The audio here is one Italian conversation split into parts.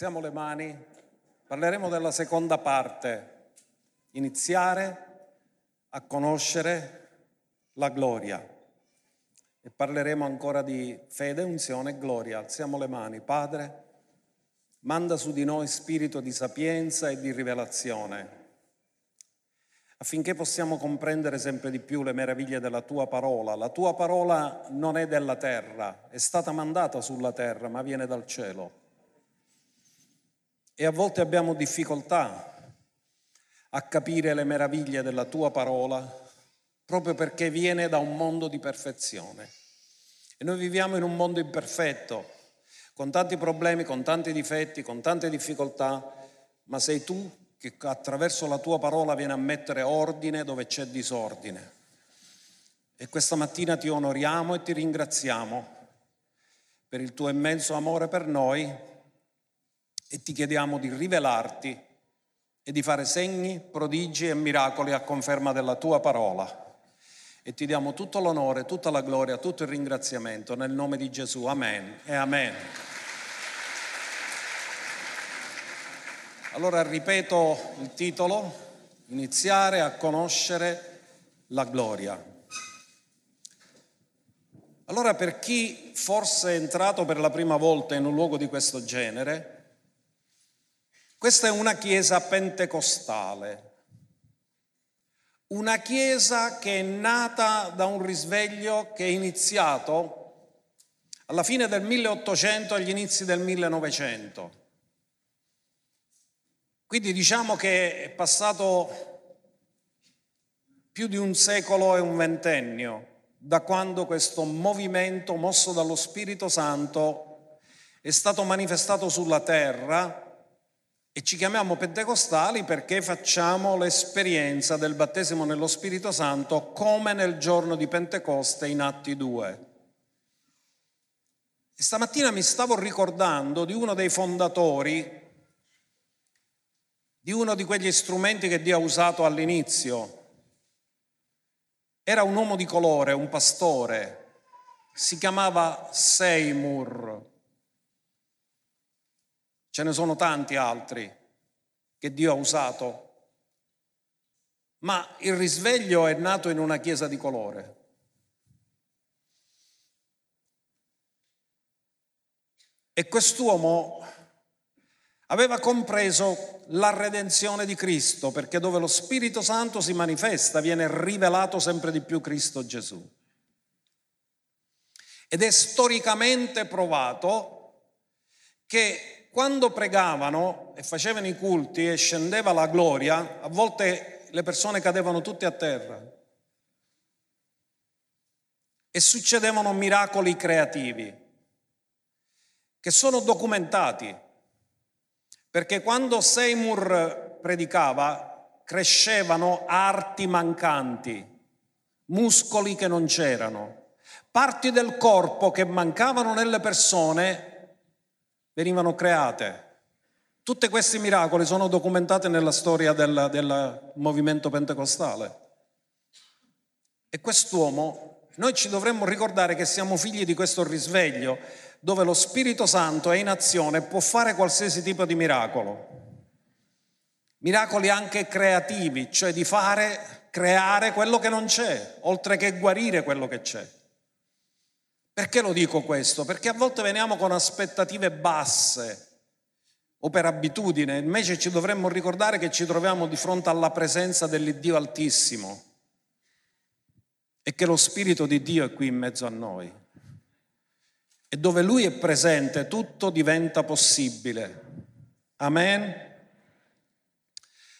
Alziamo le mani, parleremo della seconda parte, iniziare a conoscere la gloria. E parleremo ancora di fede, unzione e gloria. Alziamo le mani, Padre, manda su di noi spirito di sapienza e di rivelazione affinché possiamo comprendere sempre di più le meraviglie della tua parola. La tua parola non è della terra, è stata mandata sulla terra, ma viene dal cielo. E a volte abbiamo difficoltà a capire le meraviglie della tua parola, proprio perché viene da un mondo di perfezione. E noi viviamo in un mondo imperfetto, con tanti problemi, con tanti difetti, con tante difficoltà, ma sei tu che attraverso la tua parola viene a mettere ordine dove c'è disordine. E questa mattina ti onoriamo e ti ringraziamo per il tuo immenso amore per noi e ti chiediamo di rivelarti e di fare segni, prodigi e miracoli a conferma della tua parola. E ti diamo tutto l'onore, tutta la gloria, tutto il ringraziamento nel nome di Gesù. Amen e amen. Allora ripeto il titolo, iniziare a conoscere la gloria. Allora per chi forse è entrato per la prima volta in un luogo di questo genere, questa è una chiesa pentecostale, una chiesa che è nata da un risveglio che è iniziato alla fine del 1800 agli inizi del 1900. Quindi diciamo che è passato più di un secolo e un ventennio da quando questo movimento mosso dallo Spirito Santo è stato manifestato sulla terra e ci chiamiamo pentecostali perché facciamo l'esperienza del battesimo nello Spirito Santo come nel giorno di Pentecoste in Atti 2. E stamattina mi stavo ricordando di uno dei fondatori di uno di quegli strumenti che Dio ha usato all'inizio. Era un uomo di colore, un pastore, si chiamava Seymour. Ce ne sono tanti altri che Dio ha usato, ma il risveglio è nato in una chiesa di colore. E quest'uomo aveva compreso la redenzione di Cristo, perché dove lo Spirito Santo si manifesta viene rivelato sempre di più Cristo Gesù. Ed è storicamente provato che quando pregavano e facevano i culti e scendeva la gloria, a volte le persone cadevano tutte a terra. E succedevano miracoli creativi che sono documentati perché quando Seymour predicava crescevano arti mancanti, muscoli che non c'erano, parti del corpo che mancavano nelle persone venivano create. Tutti questi miracoli sono documentati nella storia del, del movimento pentecostale. E quest'uomo, noi ci dovremmo ricordare che siamo figli di questo risveglio, dove lo Spirito Santo è in azione e può fare qualsiasi tipo di miracolo. Miracoli anche creativi, cioè di fare, creare quello che non c'è, oltre che guarire quello che c'è. Perché lo dico questo? Perché a volte veniamo con aspettative basse o per abitudine, invece ci dovremmo ricordare che ci troviamo di fronte alla presenza dell'Iddio Altissimo e che lo Spirito di Dio è qui in mezzo a noi. E dove Lui è presente tutto diventa possibile. Amen.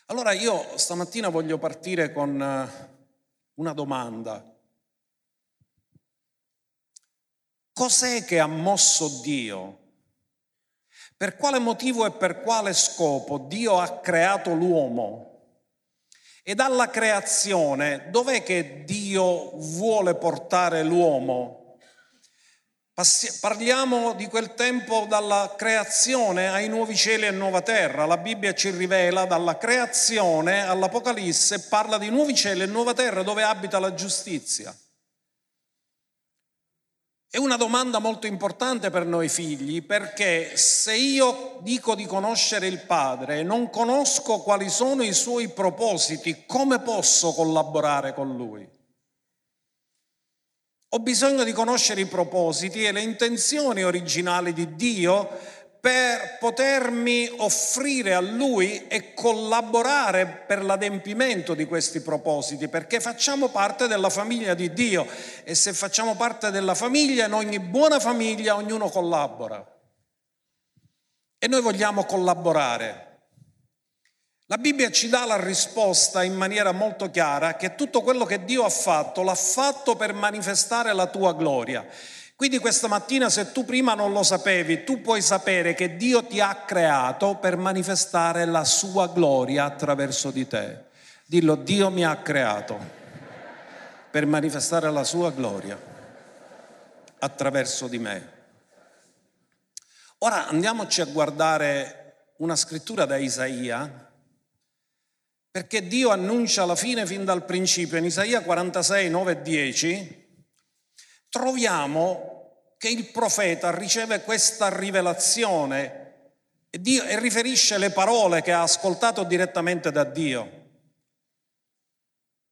Allora io stamattina voglio partire con eh, una domanda. Cos'è che ha mosso Dio? Per quale motivo e per quale scopo Dio ha creato l'uomo? E dalla creazione dov'è che Dio vuole portare l'uomo? Parliamo di quel tempo dalla creazione ai nuovi cieli e nuova terra. La Bibbia ci rivela dalla creazione all'Apocalisse parla di nuovi cieli e nuova terra dove abita la giustizia. È una domanda molto importante per noi figli perché se io dico di conoscere il Padre e non conosco quali sono i suoi propositi, come posso collaborare con Lui? Ho bisogno di conoscere i propositi e le intenzioni originali di Dio per potermi offrire a Lui e collaborare per l'adempimento di questi propositi, perché facciamo parte della famiglia di Dio e se facciamo parte della famiglia, in ogni buona famiglia ognuno collabora. E noi vogliamo collaborare. La Bibbia ci dà la risposta in maniera molto chiara che tutto quello che Dio ha fatto l'ha fatto per manifestare la tua gloria. Quindi questa mattina se tu prima non lo sapevi, tu puoi sapere che Dio ti ha creato per manifestare la sua gloria attraverso di te. Dillo, Dio mi ha creato per manifestare la sua gloria attraverso di me. Ora andiamoci a guardare una scrittura da Isaia, perché Dio annuncia la fine fin dal principio. In Isaia 46, 9 e 10 troviamo che il profeta riceve questa rivelazione e, Dio, e riferisce le parole che ha ascoltato direttamente da Dio.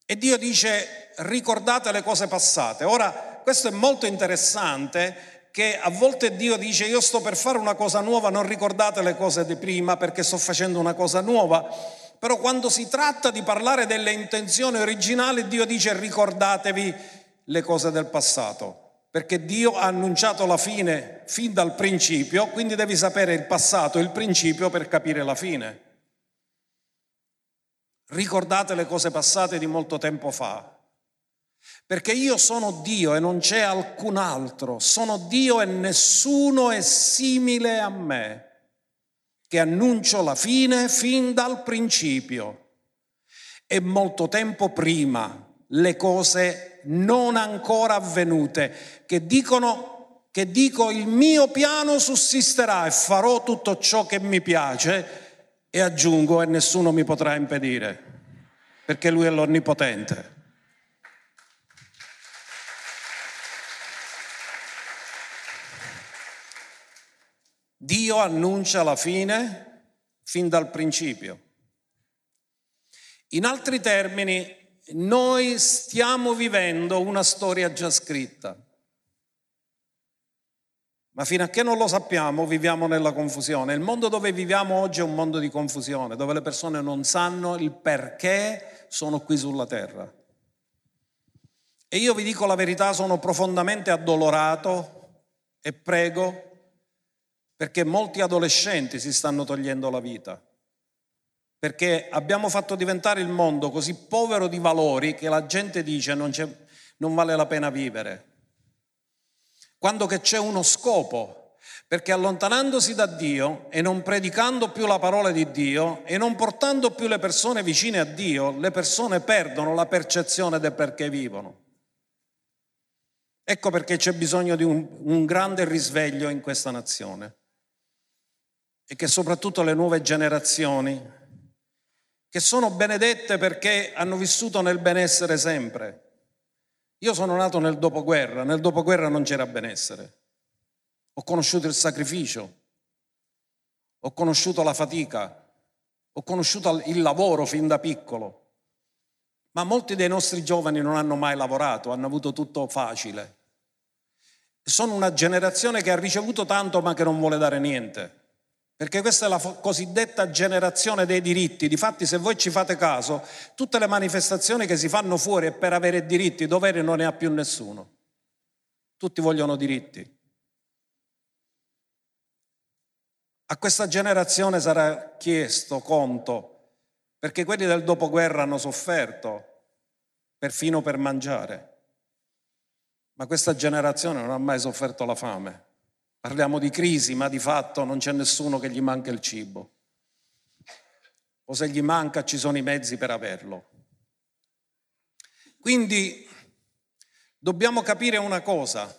E Dio dice ricordate le cose passate. Ora, questo è molto interessante che a volte Dio dice io sto per fare una cosa nuova, non ricordate le cose di prima perché sto facendo una cosa nuova. Però quando si tratta di parlare delle intenzioni originali, Dio dice ricordatevi le cose del passato, perché Dio ha annunciato la fine fin dal principio, quindi devi sapere il passato e il principio per capire la fine. Ricordate le cose passate di molto tempo fa, perché io sono Dio e non c'è alcun altro, sono Dio e nessuno è simile a me, che annuncio la fine fin dal principio. E molto tempo prima le cose non ancora avvenute, che dicono che dico il mio piano sussisterà e farò tutto ciò che mi piace e aggiungo e nessuno mi potrà impedire, perché lui è l'onnipotente. Dio annuncia la fine fin dal principio. In altri termini, noi stiamo vivendo una storia già scritta. Ma fino a che non lo sappiamo viviamo nella confusione. Il mondo dove viviamo oggi è un mondo di confusione, dove le persone non sanno il perché sono qui sulla terra. E io vi dico la verità, sono profondamente addolorato e prego perché molti adolescenti si stanno togliendo la vita perché abbiamo fatto diventare il mondo così povero di valori che la gente dice non, non vale la pena vivere. Quando che c'è uno scopo, perché allontanandosi da Dio e non predicando più la parola di Dio e non portando più le persone vicine a Dio, le persone perdono la percezione del perché vivono. Ecco perché c'è bisogno di un, un grande risveglio in questa nazione e che soprattutto le nuove generazioni che sono benedette perché hanno vissuto nel benessere sempre. Io sono nato nel dopoguerra, nel dopoguerra non c'era benessere. Ho conosciuto il sacrificio, ho conosciuto la fatica, ho conosciuto il lavoro fin da piccolo. Ma molti dei nostri giovani non hanno mai lavorato, hanno avuto tutto facile. Sono una generazione che ha ricevuto tanto ma che non vuole dare niente. Perché questa è la cosiddetta generazione dei diritti. Difatti, se voi ci fate caso, tutte le manifestazioni che si fanno fuori è per avere diritti, doveri non ne ha più nessuno. Tutti vogliono diritti. A questa generazione sarà chiesto conto, perché quelli del dopoguerra hanno sofferto, perfino per mangiare. Ma questa generazione non ha mai sofferto la fame. Parliamo di crisi, ma di fatto non c'è nessuno che gli manca il cibo. O se gli manca ci sono i mezzi per averlo. Quindi dobbiamo capire una cosa.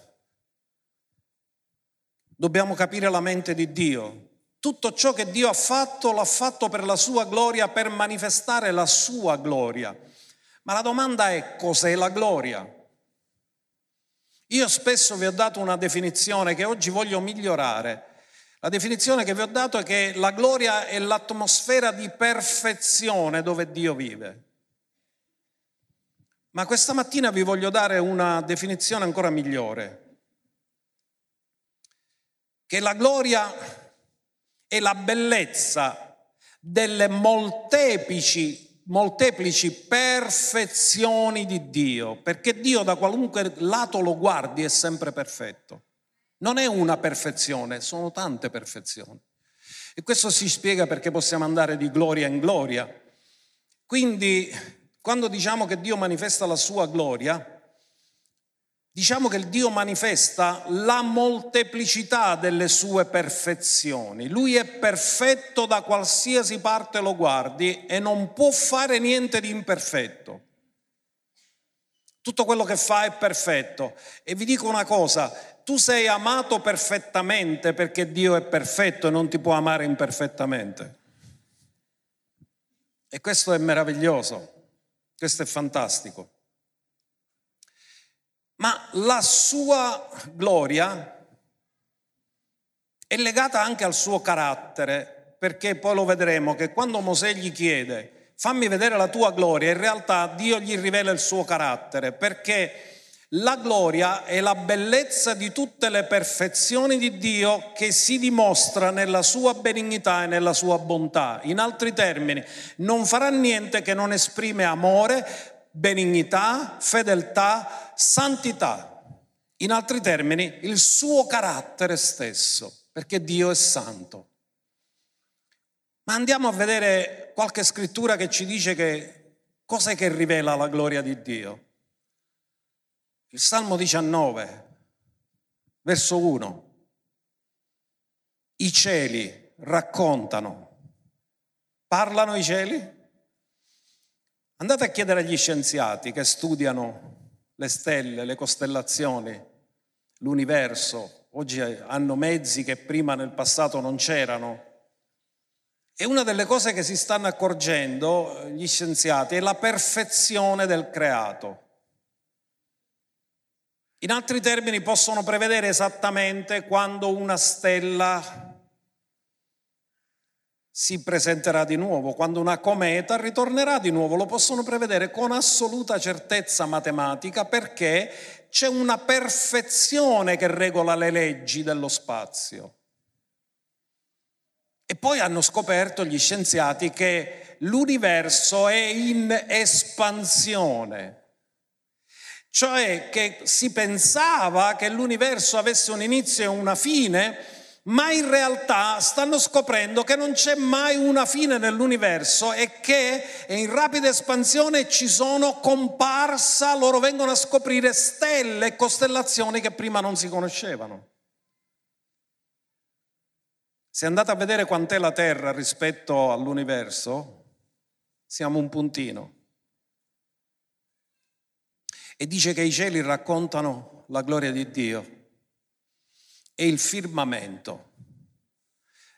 Dobbiamo capire la mente di Dio. Tutto ciò che Dio ha fatto l'ha fatto per la sua gloria, per manifestare la sua gloria. Ma la domanda è cos'è la gloria? Io spesso vi ho dato una definizione che oggi voglio migliorare. La definizione che vi ho dato è che la gloria è l'atmosfera di perfezione dove Dio vive. Ma questa mattina vi voglio dare una definizione ancora migliore, che la gloria è la bellezza delle molteplici, molteplici perfezioni di Dio, perché Dio da qualunque lato lo guardi è sempre perfetto. Non è una perfezione, sono tante perfezioni. E questo si spiega perché possiamo andare di gloria in gloria. Quindi quando diciamo che Dio manifesta la sua gloria, diciamo che il Dio manifesta la molteplicità delle sue perfezioni. Lui è perfetto da qualsiasi parte lo guardi e non può fare niente di imperfetto. Tutto quello che fa è perfetto. E vi dico una cosa, tu sei amato perfettamente perché Dio è perfetto e non ti può amare imperfettamente. E questo è meraviglioso. Questo è fantastico. Ma la sua gloria è legata anche al suo carattere, perché poi lo vedremo che quando Mosè gli chiede fammi vedere la tua gloria, in realtà Dio gli rivela il suo carattere, perché la gloria è la bellezza di tutte le perfezioni di Dio che si dimostra nella sua benignità e nella sua bontà. In altri termini, non farà niente che non esprime amore, benignità, fedeltà, santità. In altri termini, il suo carattere stesso, perché Dio è santo. Ma andiamo a vedere qualche scrittura che ci dice che cos'è che rivela la gloria di Dio. Il Salmo 19, verso 1. I cieli raccontano, parlano i cieli? Andate a chiedere agli scienziati che studiano le stelle, le costellazioni, l'universo. Oggi hanno mezzi che prima nel passato non c'erano. E una delle cose che si stanno accorgendo gli scienziati è la perfezione del creato. In altri termini possono prevedere esattamente quando una stella si presenterà di nuovo, quando una cometa ritornerà di nuovo, lo possono prevedere con assoluta certezza matematica perché c'è una perfezione che regola le leggi dello spazio. E poi hanno scoperto gli scienziati che l'universo è in espansione. Cioè che si pensava che l'universo avesse un inizio e una fine, ma in realtà stanno scoprendo che non c'è mai una fine nell'universo e che in rapida espansione ci sono comparsa, loro vengono a scoprire stelle e costellazioni che prima non si conoscevano. Se andate a vedere quant'è la Terra rispetto all'universo, siamo un puntino e dice che i cieli raccontano la gloria di Dio e il firmamento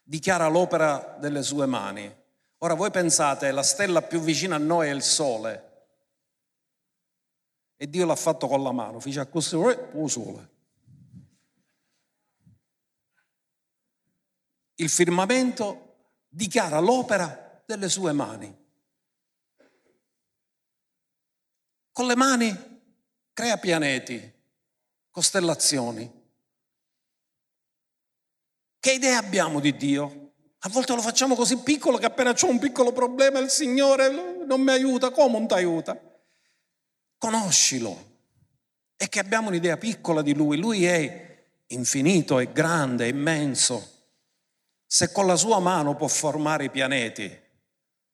dichiara l'opera delle sue mani. Ora voi pensate, la stella più vicina a noi è il sole e Dio l'ha fatto con la mano, fece così, oh, sole. Il firmamento dichiara l'opera delle sue mani. Con le mani crea pianeti, costellazioni. Che idea abbiamo di Dio? A volte lo facciamo così piccolo che appena c'è un piccolo problema il Signore non mi aiuta, come non ti aiuta? Conoscilo. E che abbiamo un'idea piccola di Lui. Lui è infinito, è grande, è immenso. Se con la sua mano può formare i pianeti,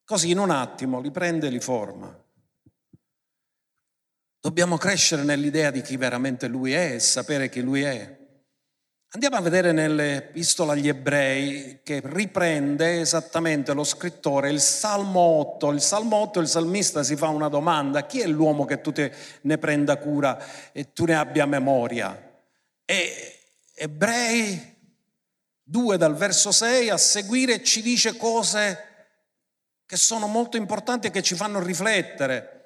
così in un attimo li prende e li forma. Dobbiamo crescere nell'idea di chi veramente Lui è e sapere chi Lui è. Andiamo a vedere nell'epistola agli ebrei che riprende esattamente lo scrittore il Salmo 8. Il Salmo 8, il salmista si fa una domanda, chi è l'uomo che tu te ne prenda cura e tu ne abbia memoria? E ebrei 2 dal verso 6 a seguire ci dice cose che sono molto importanti e che ci fanno riflettere.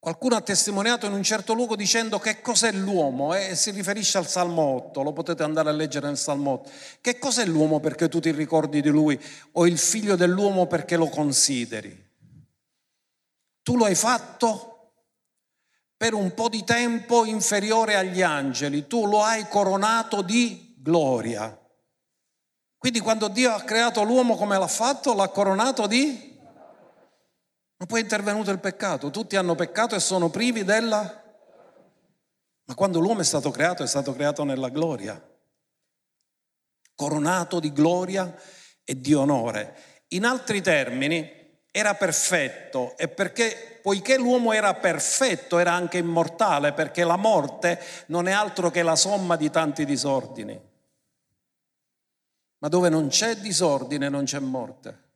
Qualcuno ha testimoniato in un certo luogo dicendo che cos'è l'uomo e si riferisce al Salmo 8, lo potete andare a leggere nel Salmo 8. Che cos'è l'uomo perché tu ti ricordi di lui o il figlio dell'uomo perché lo consideri? Tu lo hai fatto per un po' di tempo inferiore agli angeli, tu lo hai coronato di gloria. Quindi quando Dio ha creato l'uomo come l'ha fatto, l'ha coronato di ma poi è intervenuto il peccato, tutti hanno peccato e sono privi della... Ma quando l'uomo è stato creato, è stato creato nella gloria, coronato di gloria e di onore. In altri termini, era perfetto e perché, poiché l'uomo era perfetto, era anche immortale, perché la morte non è altro che la somma di tanti disordini. Ma dove non c'è disordine non c'è morte.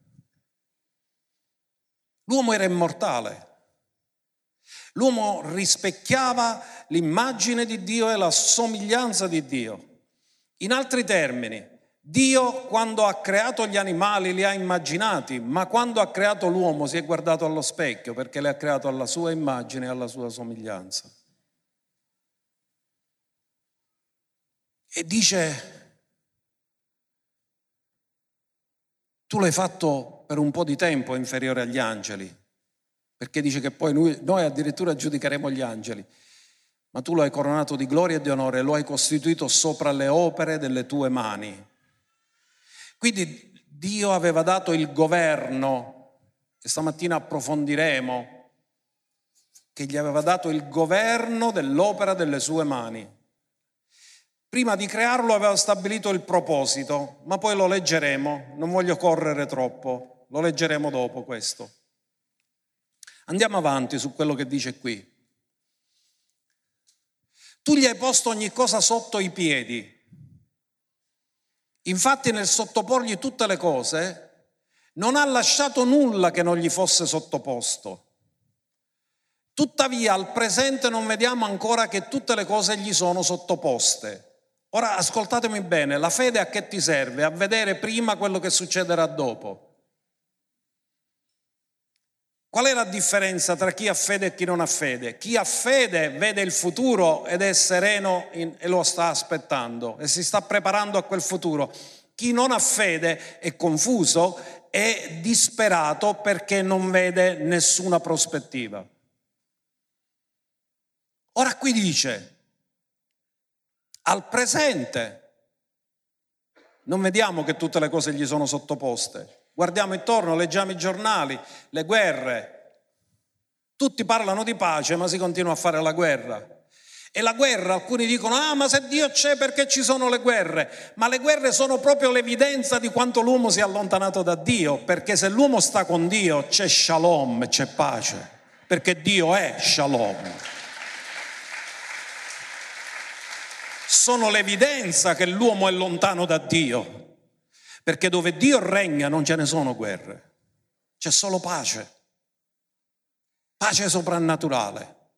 L'uomo era immortale. L'uomo rispecchiava l'immagine di Dio e la somiglianza di Dio. In altri termini, Dio quando ha creato gli animali li ha immaginati, ma quando ha creato l'uomo si è guardato allo specchio perché li ha creato alla sua immagine e alla sua somiglianza. E dice, tu l'hai fatto per un po' di tempo inferiore agli angeli, perché dice che poi noi, noi addirittura giudicheremo gli angeli, ma tu lo hai coronato di gloria e di onore, lo hai costituito sopra le opere delle tue mani. Quindi Dio aveva dato il governo, e stamattina approfondiremo, che gli aveva dato il governo dell'opera delle sue mani. Prima di crearlo aveva stabilito il proposito, ma poi lo leggeremo, non voglio correre troppo. Lo leggeremo dopo questo. Andiamo avanti su quello che dice qui. Tu gli hai posto ogni cosa sotto i piedi. Infatti nel sottoporgli tutte le cose non ha lasciato nulla che non gli fosse sottoposto. Tuttavia al presente non vediamo ancora che tutte le cose gli sono sottoposte. Ora ascoltatemi bene, la fede a che ti serve? A vedere prima quello che succederà dopo. Qual è la differenza tra chi ha fede e chi non ha fede? Chi ha fede vede il futuro ed è sereno in, e lo sta aspettando e si sta preparando a quel futuro. Chi non ha fede è confuso e disperato perché non vede nessuna prospettiva. Ora qui dice, al presente non vediamo che tutte le cose gli sono sottoposte. Guardiamo intorno, leggiamo i giornali, le guerre. Tutti parlano di pace, ma si continua a fare la guerra. E la guerra, alcuni dicono, ah ma se Dio c'è perché ci sono le guerre? Ma le guerre sono proprio l'evidenza di quanto l'uomo si è allontanato da Dio, perché se l'uomo sta con Dio c'è shalom, c'è pace, perché Dio è shalom. Sono l'evidenza che l'uomo è lontano da Dio. Perché dove Dio regna non ce ne sono guerre, c'è solo pace, pace soprannaturale.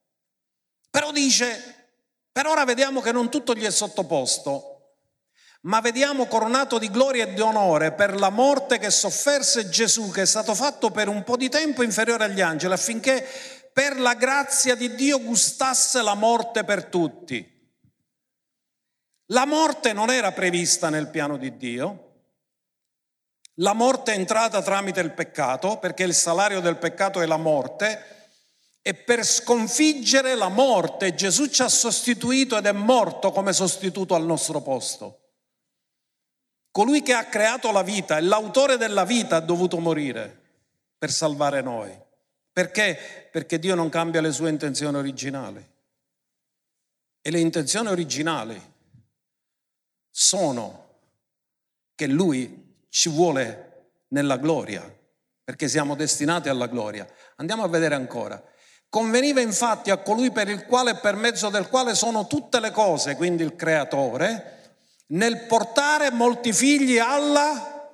Però dice, per ora vediamo che non tutto gli è sottoposto, ma vediamo coronato di gloria e di onore per la morte che sofferse Gesù, che è stato fatto per un po' di tempo inferiore agli angeli, affinché per la grazia di Dio gustasse la morte per tutti. La morte non era prevista nel piano di Dio, la morte è entrata tramite il peccato, perché il salario del peccato è la morte, e per sconfiggere la morte Gesù ci ha sostituito ed è morto come sostituto al nostro posto. Colui che ha creato la vita l'autore della vita ha dovuto morire per salvare noi. Perché? Perché Dio non cambia le sue intenzioni originali. E le intenzioni originali sono che Lui ci vuole nella gloria, perché siamo destinati alla gloria. Andiamo a vedere ancora. Conveniva infatti a colui per il quale e per mezzo del quale sono tutte le cose, quindi il creatore, nel portare molti figli alla,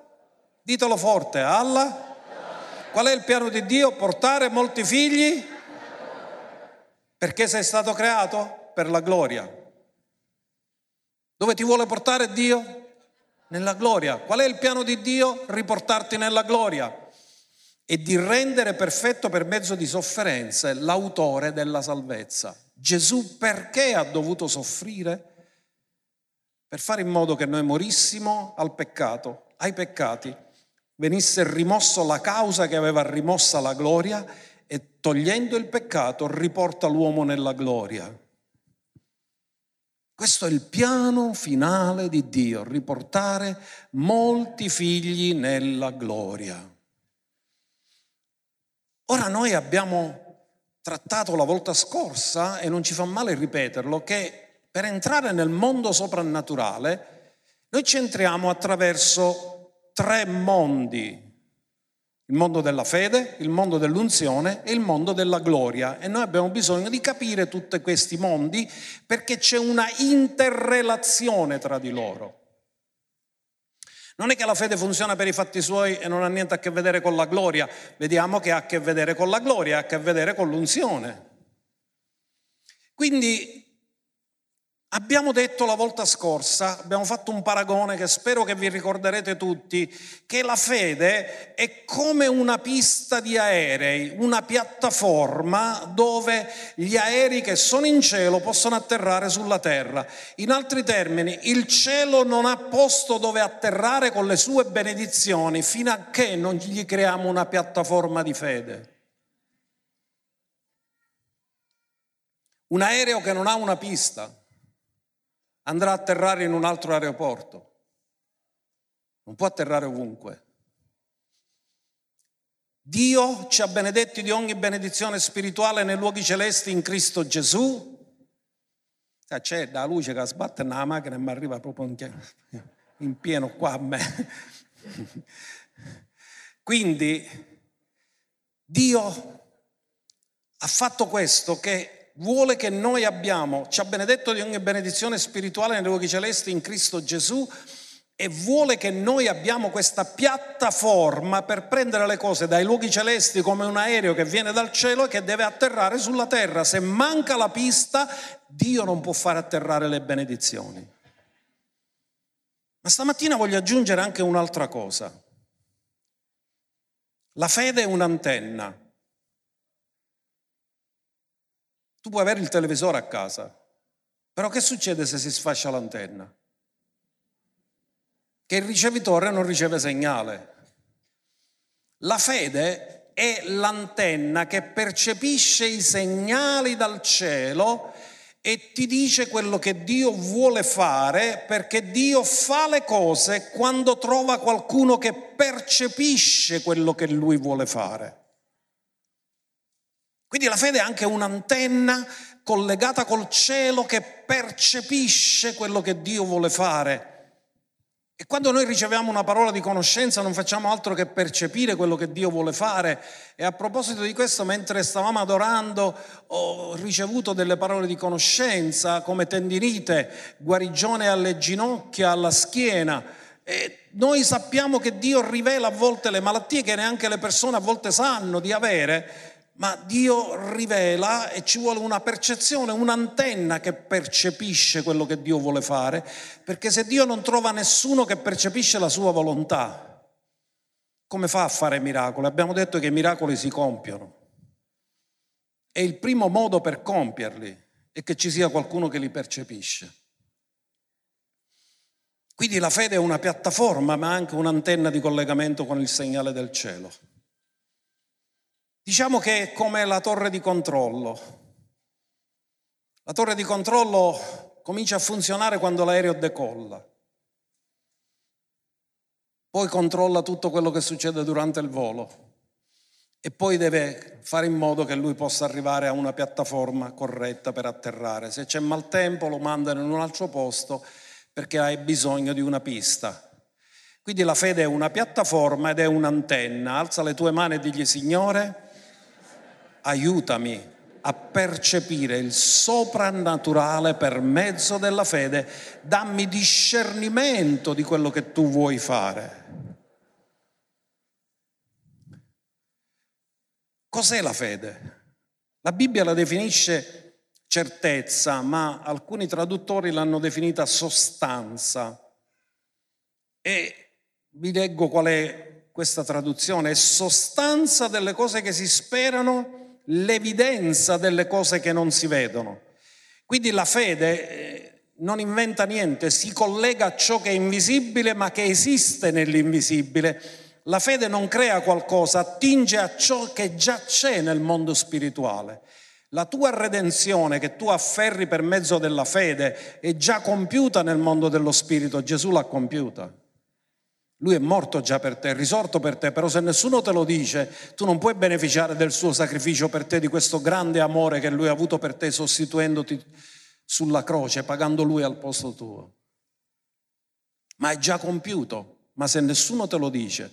ditelo forte, alla, qual è il piano di Dio? Portare molti figli? Perché sei stato creato? Per la gloria. Dove ti vuole portare Dio? nella gloria. Qual è il piano di Dio? Riportarti nella gloria. e di rendere perfetto per mezzo di sofferenze l'autore della salvezza. Gesù perché ha dovuto soffrire? Per fare in modo che noi morissimo al peccato, ai peccati, venisse rimosso la causa che aveva rimossa la gloria e togliendo il peccato riporta l'uomo nella gloria. Questo è il piano finale di Dio, riportare molti figli nella gloria. Ora noi abbiamo trattato la volta scorsa, e non ci fa male ripeterlo, che per entrare nel mondo soprannaturale noi ci entriamo attraverso tre mondi il mondo della fede, il mondo dell'unzione e il mondo della gloria. E noi abbiamo bisogno di capire tutti questi mondi perché c'è una interrelazione tra di loro. Non è che la fede funziona per i fatti suoi e non ha niente a che vedere con la gloria, vediamo che ha a che vedere con la gloria, ha a che vedere con l'unzione. Quindi Abbiamo detto la volta scorsa, abbiamo fatto un paragone che spero che vi ricorderete tutti, che la fede è come una pista di aerei, una piattaforma dove gli aerei che sono in cielo possono atterrare sulla terra. In altri termini, il cielo non ha posto dove atterrare con le sue benedizioni fino a che non gli creiamo una piattaforma di fede. Un aereo che non ha una pista andrà a atterrare in un altro aeroporto. Non può atterrare ovunque. Dio ci ha benedetti di ogni benedizione spirituale nei luoghi celesti in Cristo Gesù. C'è la luce che sbatte nella macchina e mi arriva proprio in pieno qua a me. Quindi Dio ha fatto questo che vuole che noi abbiamo, ci ha benedetto di ogni benedizione spirituale nei luoghi celesti in Cristo Gesù e vuole che noi abbiamo questa piattaforma per prendere le cose dai luoghi celesti come un aereo che viene dal cielo e che deve atterrare sulla terra. Se manca la pista, Dio non può fare atterrare le benedizioni. Ma stamattina voglio aggiungere anche un'altra cosa. La fede è un'antenna Tu puoi avere il televisore a casa, però che succede se si sfascia l'antenna? Che il ricevitore non riceve segnale. La fede è l'antenna che percepisce i segnali dal cielo e ti dice quello che Dio vuole fare perché Dio fa le cose quando trova qualcuno che percepisce quello che lui vuole fare. Quindi la fede è anche un'antenna collegata col cielo che percepisce quello che Dio vuole fare. E quando noi riceviamo una parola di conoscenza non facciamo altro che percepire quello che Dio vuole fare. E a proposito di questo, mentre stavamo adorando, ho ricevuto delle parole di conoscenza come tendinite, guarigione alle ginocchia, alla schiena. E noi sappiamo che Dio rivela a volte le malattie che neanche le persone a volte sanno di avere ma Dio rivela e ci vuole una percezione, un'antenna che percepisce quello che Dio vuole fare, perché se Dio non trova nessuno che percepisce la sua volontà, come fa a fare miracoli? Abbiamo detto che i miracoli si compiono e il primo modo per compierli è che ci sia qualcuno che li percepisce. Quindi la fede è una piattaforma, ma anche un'antenna di collegamento con il segnale del cielo. Diciamo che è come la torre di controllo. La torre di controllo comincia a funzionare quando l'aereo decolla. Poi controlla tutto quello che succede durante il volo e poi deve fare in modo che lui possa arrivare a una piattaforma corretta per atterrare. Se c'è maltempo lo mandano in un altro posto perché hai bisogno di una pista. Quindi la fede è una piattaforma ed è un'antenna. Alza le tue mani e digli Signore, aiutami a percepire il soprannaturale per mezzo della fede, dammi discernimento di quello che tu vuoi fare. Cos'è la fede? La Bibbia la definisce certezza, ma alcuni traduttori l'hanno definita sostanza. E vi leggo qual è questa traduzione, è sostanza delle cose che si sperano, l'evidenza delle cose che non si vedono. Quindi la fede eh, non inventa niente, si collega a ciò che è invisibile ma che esiste nell'invisibile. La fede non crea qualcosa, attinge a ciò che già c'è nel mondo spirituale. La tua redenzione che tu afferri per mezzo della fede è già compiuta nel mondo dello spirito, Gesù l'ha compiuta. Lui è morto già per te, è risorto per te, però se nessuno te lo dice, tu non puoi beneficiare del suo sacrificio per te, di questo grande amore che lui ha avuto per te, sostituendoti sulla croce, pagando lui al posto tuo. Ma è già compiuto, ma se nessuno te lo dice,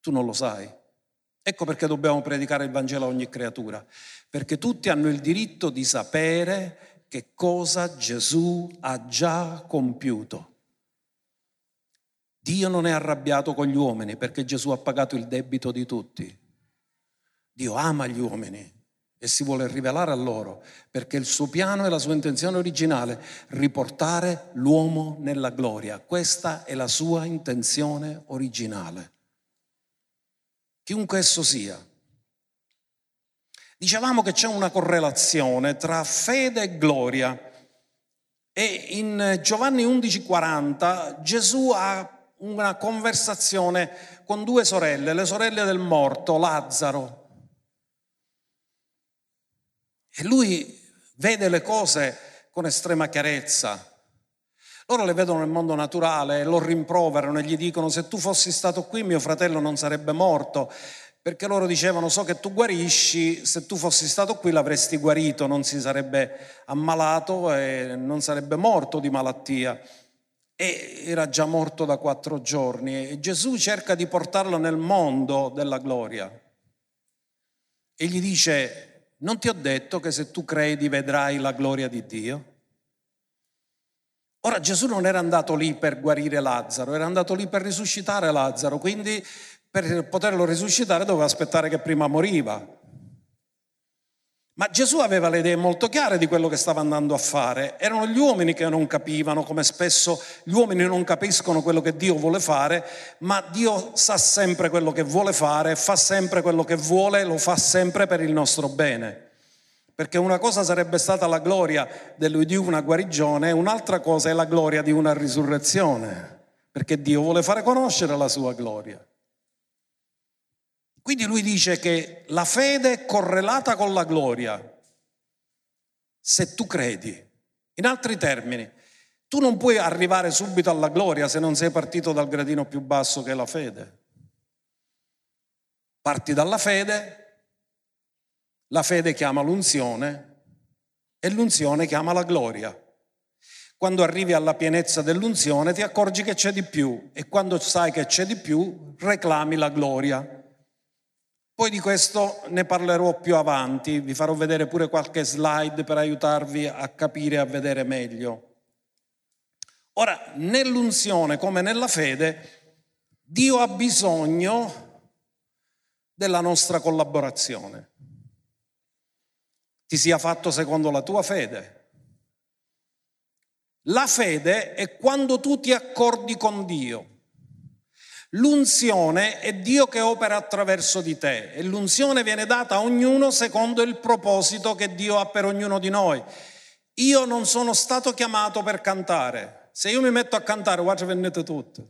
tu non lo sai. Ecco perché dobbiamo predicare il Vangelo a ogni creatura, perché tutti hanno il diritto di sapere che cosa Gesù ha già compiuto. Dio non è arrabbiato con gli uomini perché Gesù ha pagato il debito di tutti. Dio ama gli uomini e si vuole rivelare a loro perché il suo piano e la sua intenzione originale riportare l'uomo nella gloria. Questa è la sua intenzione originale. Chiunque esso sia. Dicevamo che c'è una correlazione tra fede e gloria. E in Giovanni 11:40 Gesù ha una conversazione con due sorelle, le sorelle del morto, Lazzaro. E lui vede le cose con estrema chiarezza. Loro le vedono nel mondo naturale, lo rimproverano e gli dicono se tu fossi stato qui mio fratello non sarebbe morto, perché loro dicevano so che tu guarisci, se tu fossi stato qui l'avresti guarito, non si sarebbe ammalato e non sarebbe morto di malattia e era già morto da quattro giorni e Gesù cerca di portarlo nel mondo della gloria e gli dice non ti ho detto che se tu credi vedrai la gloria di Dio? Ora Gesù non era andato lì per guarire Lazzaro, era andato lì per risuscitare Lazzaro, quindi per poterlo risuscitare doveva aspettare che prima moriva. Ma Gesù aveva le idee molto chiare di quello che stava andando a fare. Erano gli uomini che non capivano, come spesso gli uomini non capiscono quello che Dio vuole fare, ma Dio sa sempre quello che vuole fare, fa sempre quello che vuole, lo fa sempre per il nostro bene. Perché una cosa sarebbe stata la gloria di una guarigione, un'altra cosa è la gloria di una risurrezione, perché Dio vuole fare conoscere la sua gloria. Quindi lui dice che la fede è correlata con la gloria, se tu credi. In altri termini, tu non puoi arrivare subito alla gloria se non sei partito dal gradino più basso che è la fede. Parti dalla fede, la fede chiama l'unzione e l'unzione chiama la gloria. Quando arrivi alla pienezza dell'unzione ti accorgi che c'è di più e quando sai che c'è di più reclami la gloria. Poi di questo ne parlerò più avanti, vi farò vedere pure qualche slide per aiutarvi a capire e a vedere meglio. Ora, nell'unzione come nella fede, Dio ha bisogno della nostra collaborazione. Ti sia fatto secondo la tua fede. La fede è quando tu ti accordi con Dio. L'unzione è Dio che opera attraverso di te e l'unzione viene data a ognuno secondo il proposito che Dio ha per ognuno di noi. Io non sono stato chiamato per cantare. Se io mi metto a cantare, guarda, venite tutti.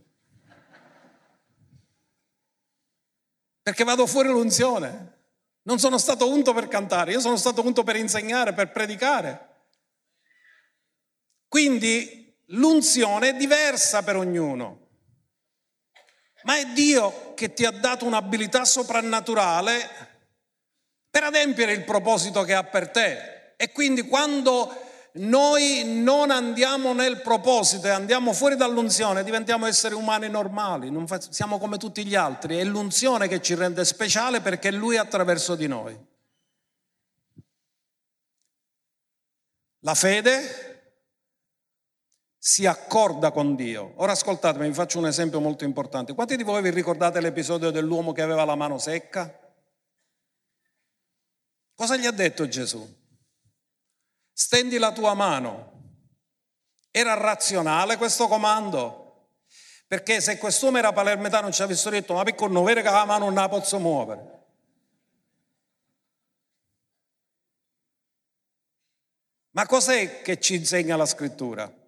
Perché vado fuori l'unzione. Non sono stato unto per cantare, io sono stato unto per insegnare, per predicare. Quindi l'unzione è diversa per ognuno ma è Dio che ti ha dato un'abilità soprannaturale per adempiere il proposito che ha per te. E quindi quando noi non andiamo nel proposito e andiamo fuori dall'unzione, diventiamo esseri umani normali, siamo come tutti gli altri. È l'unzione che ci rende speciale perché Lui è attraverso di noi. La fede si accorda con Dio. Ora ascoltatemi, vi faccio un esempio molto importante. Quanti di voi vi ricordate l'episodio dell'uomo che aveva la mano secca? Cosa gli ha detto Gesù? Stendi la tua mano. Era razionale questo comando? Perché se quest'uomo era palermitano ci avessero detto ma perché non vede che la mano non la posso muovere. Ma cos'è che ci insegna la scrittura?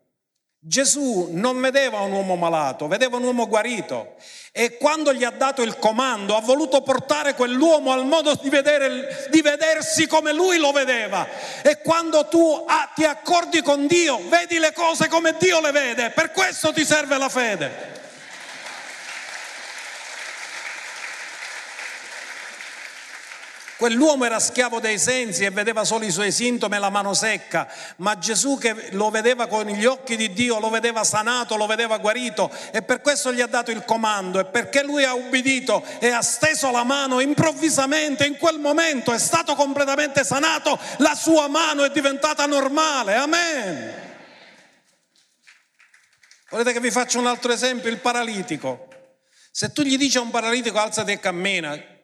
Gesù non vedeva un uomo malato, vedeva un uomo guarito e quando gli ha dato il comando ha voluto portare quell'uomo al modo di, vedere, di vedersi come lui lo vedeva. E quando tu ah, ti accordi con Dio, vedi le cose come Dio le vede, per questo ti serve la fede. Quell'uomo era schiavo dei sensi e vedeva solo i suoi sintomi e la mano secca, ma Gesù che lo vedeva con gli occhi di Dio, lo vedeva sanato, lo vedeva guarito e per questo gli ha dato il comando e perché lui ha ubbidito e ha steso la mano improvvisamente in quel momento è stato completamente sanato, la sua mano è diventata normale. Amen. Volete che vi faccia un altro esempio? Il paralitico. Se tu gli dici a un paralitico alzati e cammina,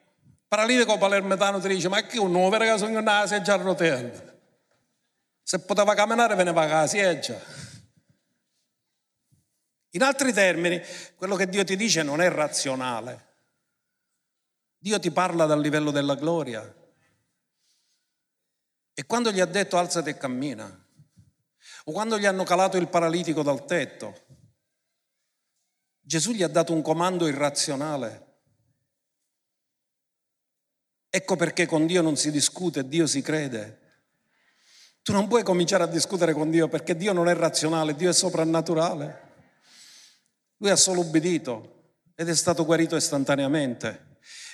Paralitico palermitano ti dice, ma che un nuovo ragazzo ha la seggia a rotelle? Se poteva camminare veniva a casa seggia. In altri termini, quello che Dio ti dice non è razionale. Dio ti parla dal livello della gloria. E quando gli ha detto alzati e cammina, o quando gli hanno calato il paralitico dal tetto, Gesù gli ha dato un comando irrazionale Ecco perché con Dio non si discute, Dio si crede. Tu non puoi cominciare a discutere con Dio perché Dio non è razionale, Dio è soprannaturale. Lui ha solo ubbidito ed è stato guarito istantaneamente.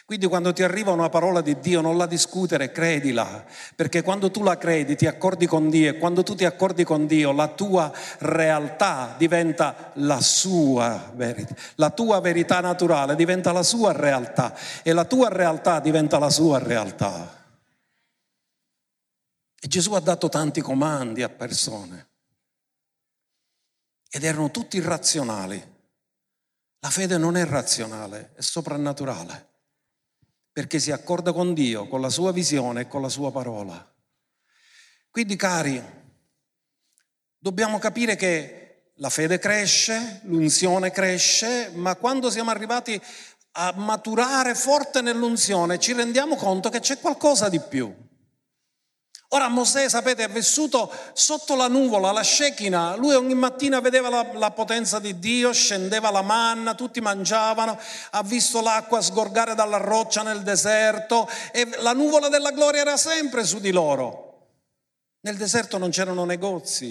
Quindi quando ti arriva una parola di Dio non la discutere, credila, perché quando tu la credi ti accordi con Dio e quando tu ti accordi con Dio la tua realtà diventa la sua verità, la tua verità naturale diventa la sua realtà e la tua realtà diventa la sua realtà. E Gesù ha dato tanti comandi a persone ed erano tutti irrazionali. La fede non è razionale, è soprannaturale perché si accorda con Dio, con la sua visione e con la sua parola. Quindi cari, dobbiamo capire che la fede cresce, l'unzione cresce, ma quando siamo arrivati a maturare forte nell'unzione ci rendiamo conto che c'è qualcosa di più. Ora Mosè, sapete, è vissuto sotto la nuvola, la Shekinah, lui ogni mattina vedeva la, la, potenza di Dio, scendeva la manna, tutti mangiavano, ha visto l'acqua sgorgare dalla roccia nel deserto e la nuvola della gloria era sempre su di loro. Nel deserto non c'erano negozi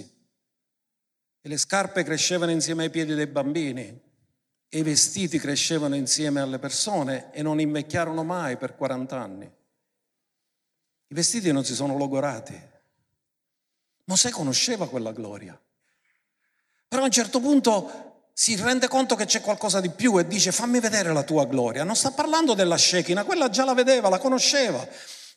e le scarpe crescevano insieme ai piedi dei bambini e i vestiti crescevano insieme alle persone e non invecchiarono mai per 40 anni. I vestiti non si sono logorati. Mosè conosceva quella gloria. Però a un certo punto si rende conto che c'è qualcosa di più e dice fammi vedere la tua gloria. Non sta parlando della Shekinah, quella già la vedeva, la conosceva.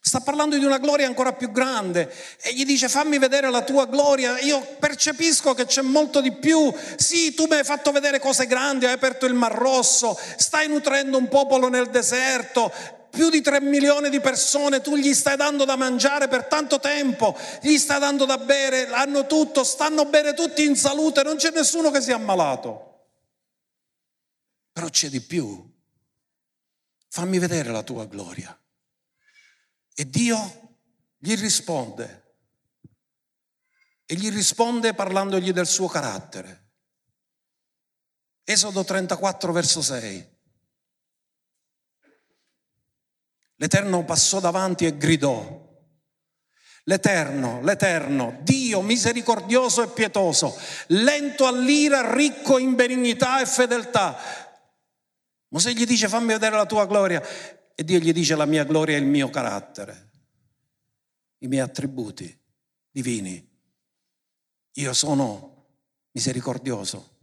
Sta parlando di una gloria ancora più grande e gli dice fammi vedere la tua gloria, io percepisco che c'è molto di più, sì tu mi hai fatto vedere cose grandi, hai aperto il Mar Rosso, stai nutrendo un popolo nel deserto, più di 3 milioni di persone, tu gli stai dando da mangiare per tanto tempo, gli stai dando da bere, hanno tutto, stanno bene tutti in salute, non c'è nessuno che sia ammalato. Però c'è di più. Fammi vedere la tua gloria. E Dio gli risponde. E gli risponde parlandogli del suo carattere. Esodo 34, verso 6. L'Eterno passò davanti e gridò. L'Eterno, l'Eterno, Dio misericordioso e pietoso, lento all'ira, ricco in benignità e fedeltà. Mosè gli dice fammi vedere la tua gloria e Dio gli dice la mia gloria è il mio carattere, i miei attributi divini. Io sono misericordioso,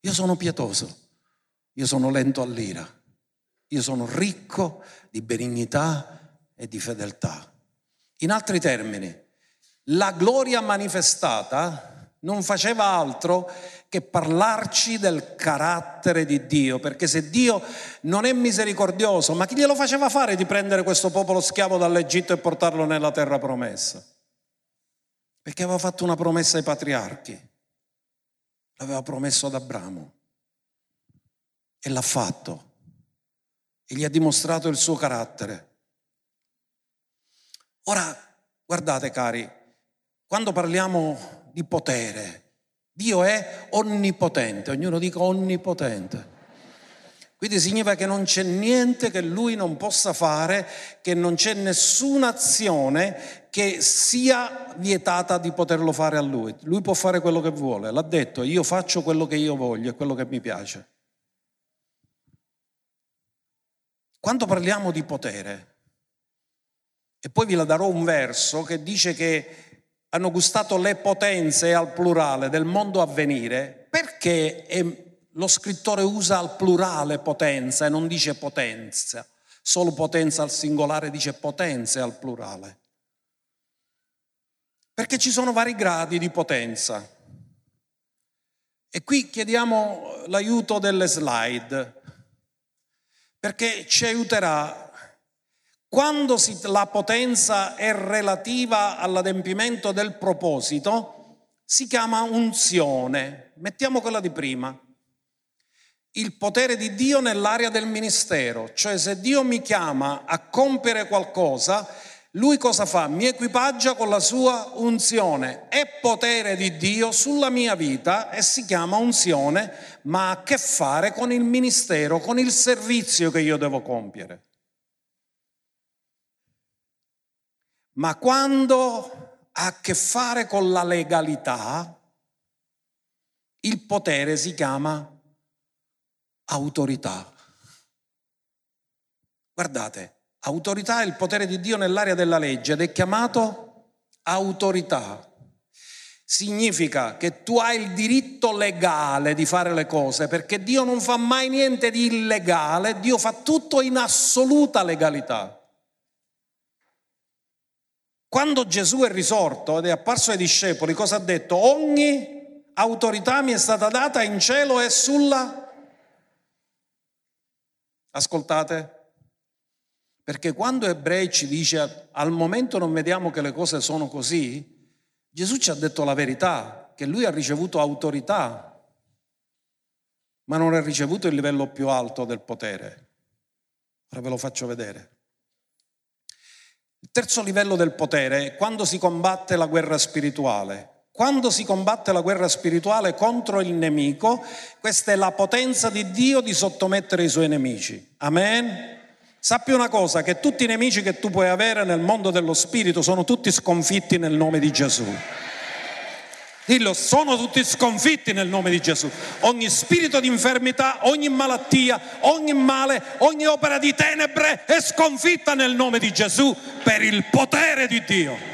io sono pietoso, io sono lento all'ira. Io sono ricco di benignità e di fedeltà. In altri termini, la gloria manifestata non faceva altro che parlarci del carattere di Dio, perché se Dio non è misericordioso, ma chi glielo faceva fare di prendere questo popolo schiavo dall'Egitto e portarlo nella terra promessa? Perché aveva fatto una promessa ai patriarchi, l'aveva promesso ad Abramo. e l'ha fatto e gli ha dimostrato il suo carattere. Ora, guardate cari, quando parliamo di potere, Dio è onnipotente, ognuno dica onnipotente. Quindi significa che non c'è niente che lui non possa fare, che non c'è nessuna azione che sia vietata di poterlo fare a lui. Lui può fare quello che vuole, l'ha detto, io faccio quello che io voglio e quello che mi piace. Quando parliamo di potere, e poi vi la darò un verso che dice che hanno gustato le potenze al plurale del mondo a venire, perché lo scrittore usa al plurale potenza e non dice potenza, solo potenza al singolare dice potenze al plurale. Perché ci sono vari gradi di potenza. E qui chiediamo l'aiuto delle slide, perché ci aiuterà quando si, la potenza è relativa all'adempimento del proposito, si chiama unzione. Mettiamo quella di prima il potere di Dio nell'area del ministero, cioè se Dio mi chiama a compiere qualcosa, lui cosa fa? Mi equipaggia con la sua unzione. È potere di Dio sulla mia vita e si chiama unzione, ma ha a che fare con il ministero, con il servizio che io devo compiere. Ma quando ha a che fare con la legalità, il potere si chiama autorità. Guardate, autorità è il potere di Dio nell'area della legge ed è chiamato autorità. Significa che tu hai il diritto legale di fare le cose perché Dio non fa mai niente di illegale, Dio fa tutto in assoluta legalità. Quando Gesù è risorto ed è apparso ai discepoli, cosa ha detto? Ogni autorità mi è stata data in cielo e sulla Ascoltate? Perché quando Ebrei ci dice al momento non vediamo che le cose sono così, Gesù ci ha detto la verità, che lui ha ricevuto autorità, ma non ha ricevuto il livello più alto del potere. Ora ve lo faccio vedere. Il terzo livello del potere è quando si combatte la guerra spirituale. Quando si combatte la guerra spirituale contro il nemico, questa è la potenza di Dio di sottomettere i suoi nemici. Amen. Sappi una cosa, che tutti i nemici che tu puoi avere nel mondo dello spirito sono tutti sconfitti nel nome di Gesù. Dillo, sono tutti sconfitti nel nome di Gesù. Ogni spirito di infermità, ogni malattia, ogni male, ogni opera di tenebre è sconfitta nel nome di Gesù per il potere di Dio.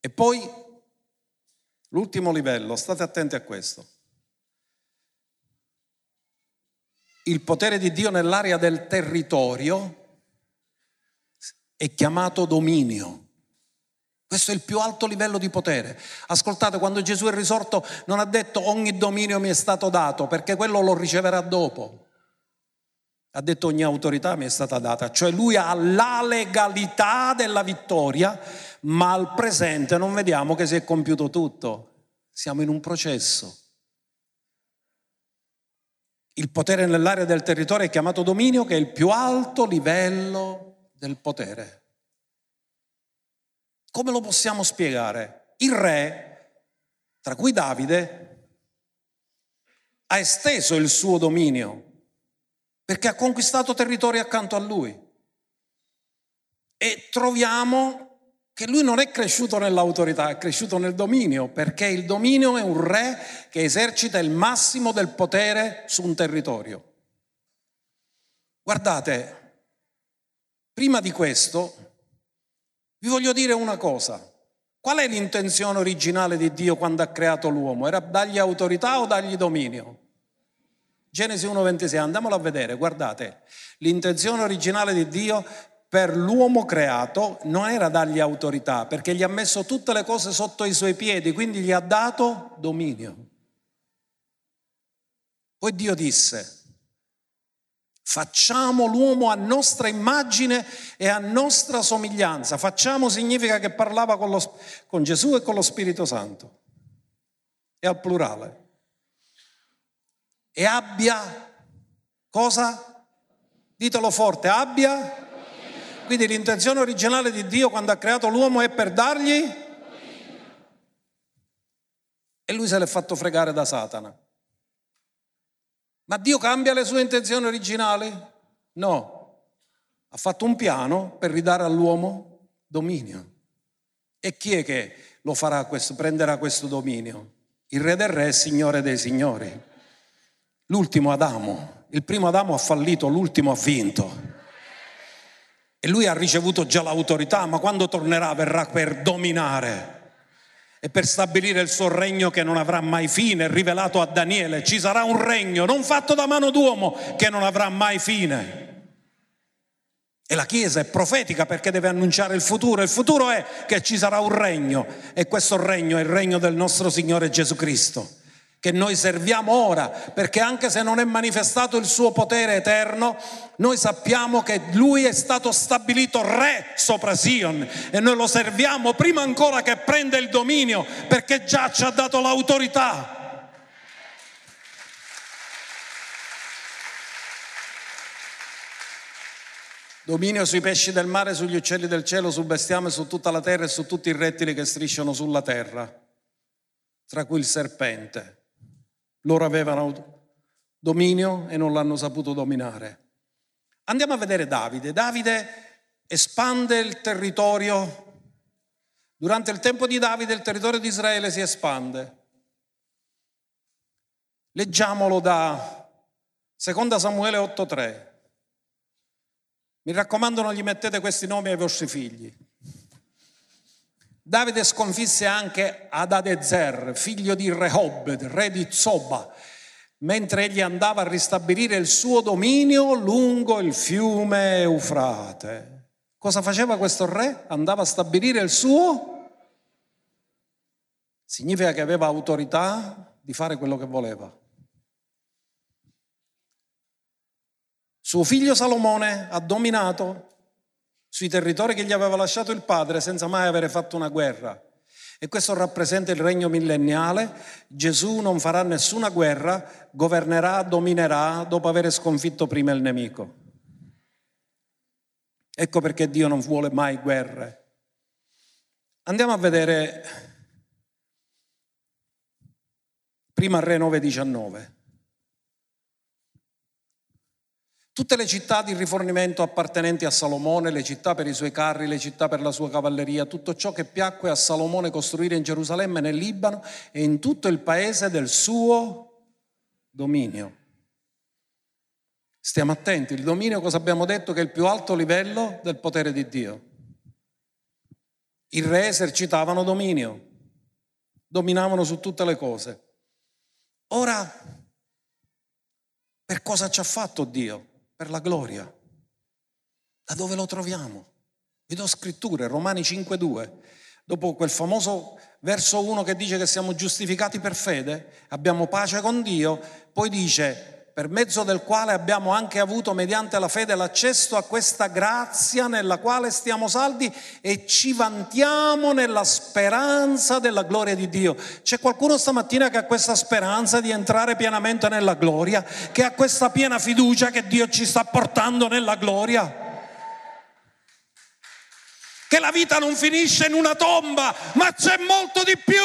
E poi l'ultimo livello, state attenti a questo. Il potere di Dio nell'area del territorio è chiamato dominio. Questo è il più alto livello di potere. Ascoltate, quando Gesù è risorto non ha detto ogni dominio mi è stato dato, perché quello lo riceverà dopo ha detto ogni autorità mi è stata data, cioè lui ha la legalità della vittoria, ma al presente non vediamo che si è compiuto tutto, siamo in un processo. Il potere nell'area del territorio è chiamato dominio, che è il più alto livello del potere. Come lo possiamo spiegare? Il re, tra cui Davide, ha esteso il suo dominio perché ha conquistato territori accanto a lui. E troviamo che lui non è cresciuto nell'autorità, è cresciuto nel dominio, perché il dominio è un re che esercita il massimo del potere su un territorio. Guardate, prima di questo vi voglio dire una cosa. Qual è l'intenzione originale di Dio quando ha creato l'uomo? Era dargli autorità o dargli dominio? Genesi 1.26, andiamolo a vedere, guardate, l'intenzione originale di Dio per l'uomo creato non era dargli autorità, perché gli ha messo tutte le cose sotto i suoi piedi, quindi gli ha dato dominio. Poi Dio disse, Facciamo l'uomo a nostra immagine e a nostra somiglianza. Facciamo significa che parlava con, lo, con Gesù e con lo Spirito Santo. E al plurale. E abbia cosa? Ditelo forte, abbia. Quindi l'intenzione originale di Dio quando ha creato l'uomo è per dargli. E lui se l'è fatto fregare da Satana. Ma Dio cambia le sue intenzioni originali? No. Ha fatto un piano per ridare all'uomo dominio. E chi è che lo farà questo, prenderà questo dominio? Il re del re, signore dei signori. L'ultimo Adamo. Il primo Adamo ha fallito, l'ultimo ha vinto. E lui ha ricevuto già l'autorità, ma quando tornerà verrà per dominare e per stabilire il suo regno che non avrà mai fine, rivelato a Daniele. Ci sarà un regno non fatto da mano d'uomo che non avrà mai fine. E la Chiesa è profetica perché deve annunciare il futuro. Il futuro è che ci sarà un regno e questo regno è il regno del nostro Signore Gesù Cristo che noi serviamo ora, perché anche se non è manifestato il suo potere eterno, noi sappiamo che lui è stato stabilito re sopra Sion e noi lo serviamo prima ancora che prenda il dominio, perché già ci ha dato l'autorità. Dominio sui pesci del mare, sugli uccelli del cielo, sul bestiame, su tutta la terra e su tutti i rettili che strisciano sulla terra, tra cui il serpente. Loro avevano dominio e non l'hanno saputo dominare. Andiamo a vedere Davide. Davide espande il territorio. Durante il tempo di Davide il territorio di Israele si espande. Leggiamolo da 2 Samuele 8.3. Mi raccomando non gli mettete questi nomi ai vostri figli. Davide sconfisse anche Adadezer, figlio di Rehob, re di Zoba, mentre egli andava a ristabilire il suo dominio lungo il fiume Eufrate. Cosa faceva questo re? Andava a stabilire il suo? Significa che aveva autorità di fare quello che voleva. Suo figlio Salomone ha dominato sui territori che gli aveva lasciato il padre senza mai avere fatto una guerra. E questo rappresenta il regno millenniale. Gesù non farà nessuna guerra, governerà, dominerà dopo aver sconfitto prima il nemico. Ecco perché Dio non vuole mai guerre. Andiamo a vedere prima Re 9:19. Tutte le città di rifornimento appartenenti a Salomone, le città per i suoi carri, le città per la sua cavalleria, tutto ciò che piacque a Salomone costruire in Gerusalemme, nel Libano e in tutto il paese del suo dominio. Stiamo attenti, il dominio cosa abbiamo detto che è il più alto livello del potere di Dio. I re esercitavano dominio, dominavano su tutte le cose. Ora, per cosa ci ha fatto Dio? Per la gloria. Da dove lo troviamo? Vi do scritture, Romani 5.2, dopo quel famoso verso 1 che dice che siamo giustificati per fede, abbiamo pace con Dio, poi dice per mezzo del quale abbiamo anche avuto mediante la fede l'accesso a questa grazia nella quale stiamo saldi e ci vantiamo nella speranza della gloria di Dio. C'è qualcuno stamattina che ha questa speranza di entrare pienamente nella gloria, che ha questa piena fiducia che Dio ci sta portando nella gloria? Che la vita non finisce in una tomba, ma c'è molto di più.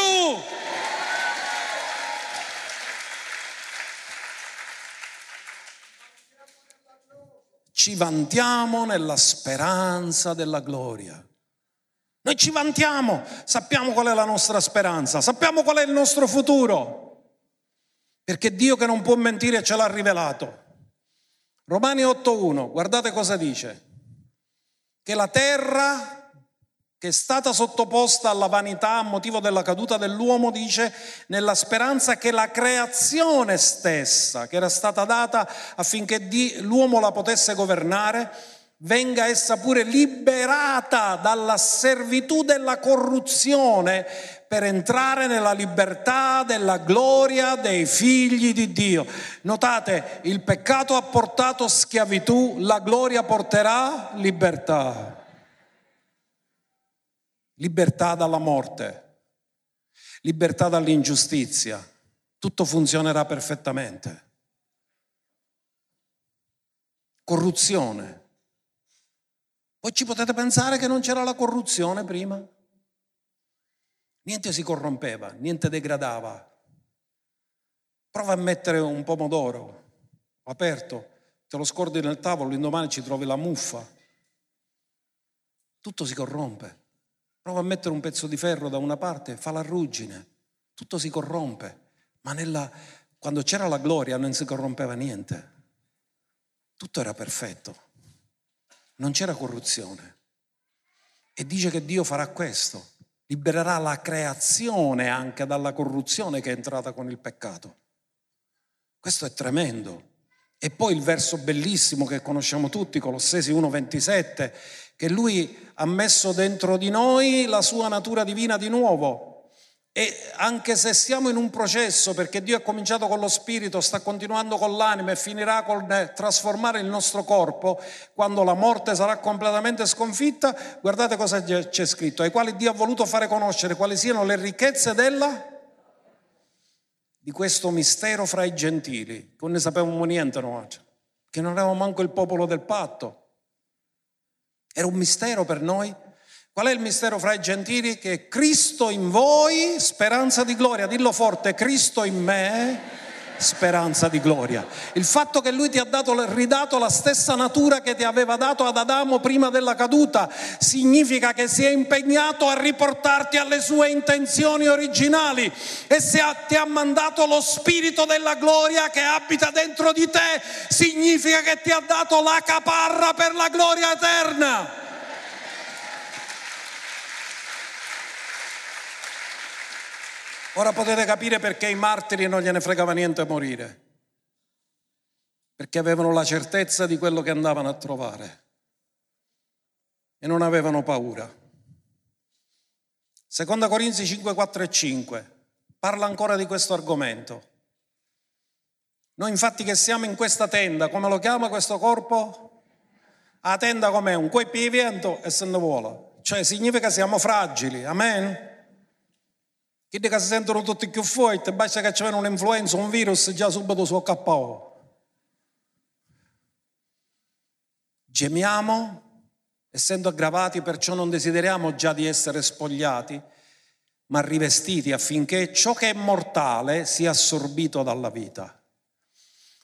Ci vantiamo nella speranza della gloria. Noi ci vantiamo, sappiamo qual è la nostra speranza, sappiamo qual è il nostro futuro, perché Dio che non può mentire ce l'ha rivelato. Romani 8.1, guardate cosa dice, che la terra che è stata sottoposta alla vanità a motivo della caduta dell'uomo, dice, nella speranza che la creazione stessa, che era stata data affinché l'uomo la potesse governare, venga essa pure liberata dalla servitù della corruzione per entrare nella libertà della gloria dei figli di Dio. Notate, il peccato ha portato schiavitù, la gloria porterà libertà. Libertà dalla morte, libertà dall'ingiustizia, tutto funzionerà perfettamente. Corruzione, poi ci potete pensare che non c'era la corruzione prima? Niente si corrompeva, niente degradava. Prova a mettere un pomodoro aperto, te lo scordi nel tavolo, l'indomani ci trovi la muffa. Tutto si corrompe. Prova a mettere un pezzo di ferro da una parte, fa la ruggine, tutto si corrompe. Ma nella, quando c'era la gloria non si corrompeva niente. Tutto era perfetto non c'era corruzione. E dice che Dio farà questo, libererà la creazione anche dalla corruzione che è entrata con il peccato. Questo è tremendo. E poi il verso bellissimo che conosciamo tutti, Colossesi 1:27, che lui ha messo dentro di noi la sua natura divina di nuovo, e anche se siamo in un processo, perché Dio ha cominciato con lo spirito, sta continuando con l'anima e finirà con trasformare il nostro corpo, quando la morte sarà completamente sconfitta, guardate cosa c'è scritto, ai quali Dio ha voluto fare conoscere quali siano le ricchezze della di questo mistero fra i gentili, che non ne sapevamo niente noi, che non eravamo manco il popolo del patto. Era un mistero per noi Qual è il mistero fra i gentili? Che Cristo in voi, speranza di gloria, dillo forte, Cristo in me, speranza di gloria. Il fatto che lui ti ha dato, ridato la stessa natura che ti aveva dato ad Adamo prima della caduta significa che si è impegnato a riportarti alle sue intenzioni originali e se ti ha mandato lo spirito della gloria che abita dentro di te significa che ti ha dato la caparra per la gloria eterna. Ora potete capire perché i martiri non gliene fregava niente a morire, perché avevano la certezza di quello che andavano a trovare e non avevano paura. Seconda Corinzi 5, 4 e 5 parla ancora di questo argomento. Noi infatti che siamo in questa tenda, come lo chiama questo corpo? La tenda com'è? Un coipi di vento e se ne vola. Cioè significa siamo fragili, amen? Quelli che si sentono tutti più forti, basta che c'è un'influenza, un virus, già subito su KO. Gemiamo, essendo aggravati, perciò non desideriamo già di essere spogliati, ma rivestiti affinché ciò che è mortale sia assorbito dalla vita.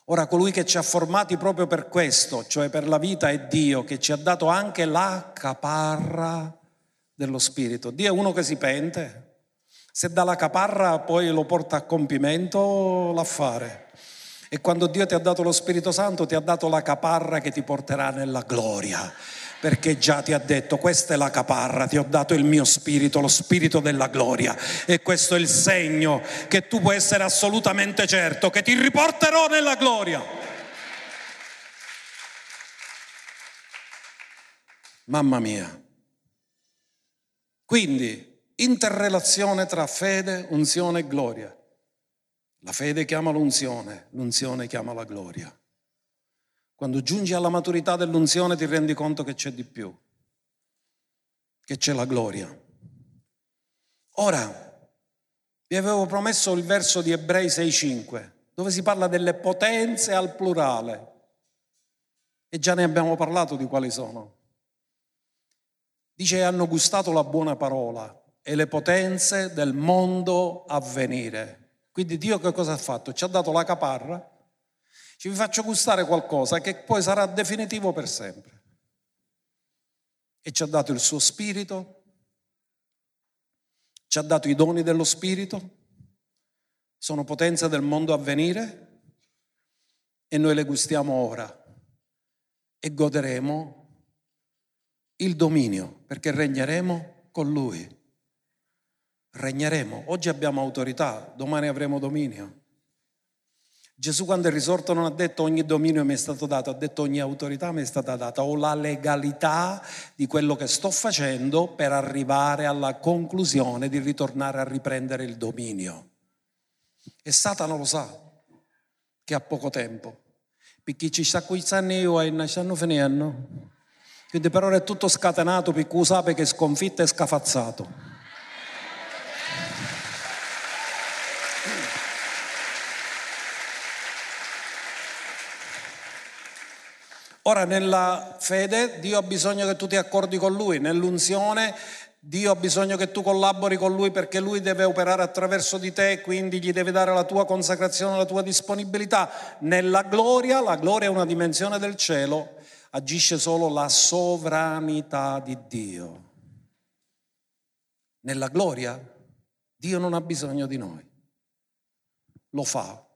Ora colui che ci ha formati proprio per questo, cioè per la vita, è Dio che ci ha dato anche la caparra dello Spirito. Dio è uno che si pente, se dalla caparra poi lo porta a compimento, l'affare. E quando Dio ti ha dato lo Spirito Santo, ti ha dato la caparra che ti porterà nella gloria. Perché già ti ha detto, questa è la caparra, ti ho dato il mio spirito, lo spirito della gloria. E questo è il segno che tu puoi essere assolutamente certo, che ti riporterò nella gloria. Mamma mia. Quindi interrelazione tra fede, unzione e gloria. La fede chiama l'unzione, l'unzione chiama la gloria. Quando giungi alla maturità dell'unzione ti rendi conto che c'è di più, che c'è la gloria. Ora, vi avevo promesso il verso di Ebrei 6:5, dove si parla delle potenze al plurale. E già ne abbiamo parlato di quali sono. Dice hanno gustato la buona parola, e le potenze del mondo a venire. Quindi Dio che cosa ha fatto? Ci ha dato la caparra, ci vi faccio gustare qualcosa che poi sarà definitivo per sempre. E ci ha dato il suo spirito, ci ha dato i doni dello spirito, sono potenze del mondo a venire e noi le gustiamo ora e goderemo il dominio perché regneremo con lui regneremo. Oggi abbiamo autorità, domani avremo dominio. Gesù quando è risorto non ha detto ogni dominio mi è stato dato, ha detto ogni autorità mi è stata data, ho la legalità di quello che sto facendo per arrivare alla conclusione di ritornare a riprendere il dominio. E Satana lo sa che ha poco tempo, perché ci sta qui io e non stanno. Quindi per ora è tutto scatenato perché sapete che sconfitto e scafazzato. Ora nella fede Dio ha bisogno che tu ti accordi con Lui, nell'unzione Dio ha bisogno che tu collabori con Lui perché Lui deve operare attraverso di te, quindi gli devi dare la tua consacrazione, la tua disponibilità. Nella gloria, la gloria è una dimensione del cielo, agisce solo la sovranità di Dio. Nella gloria Dio non ha bisogno di noi, lo fa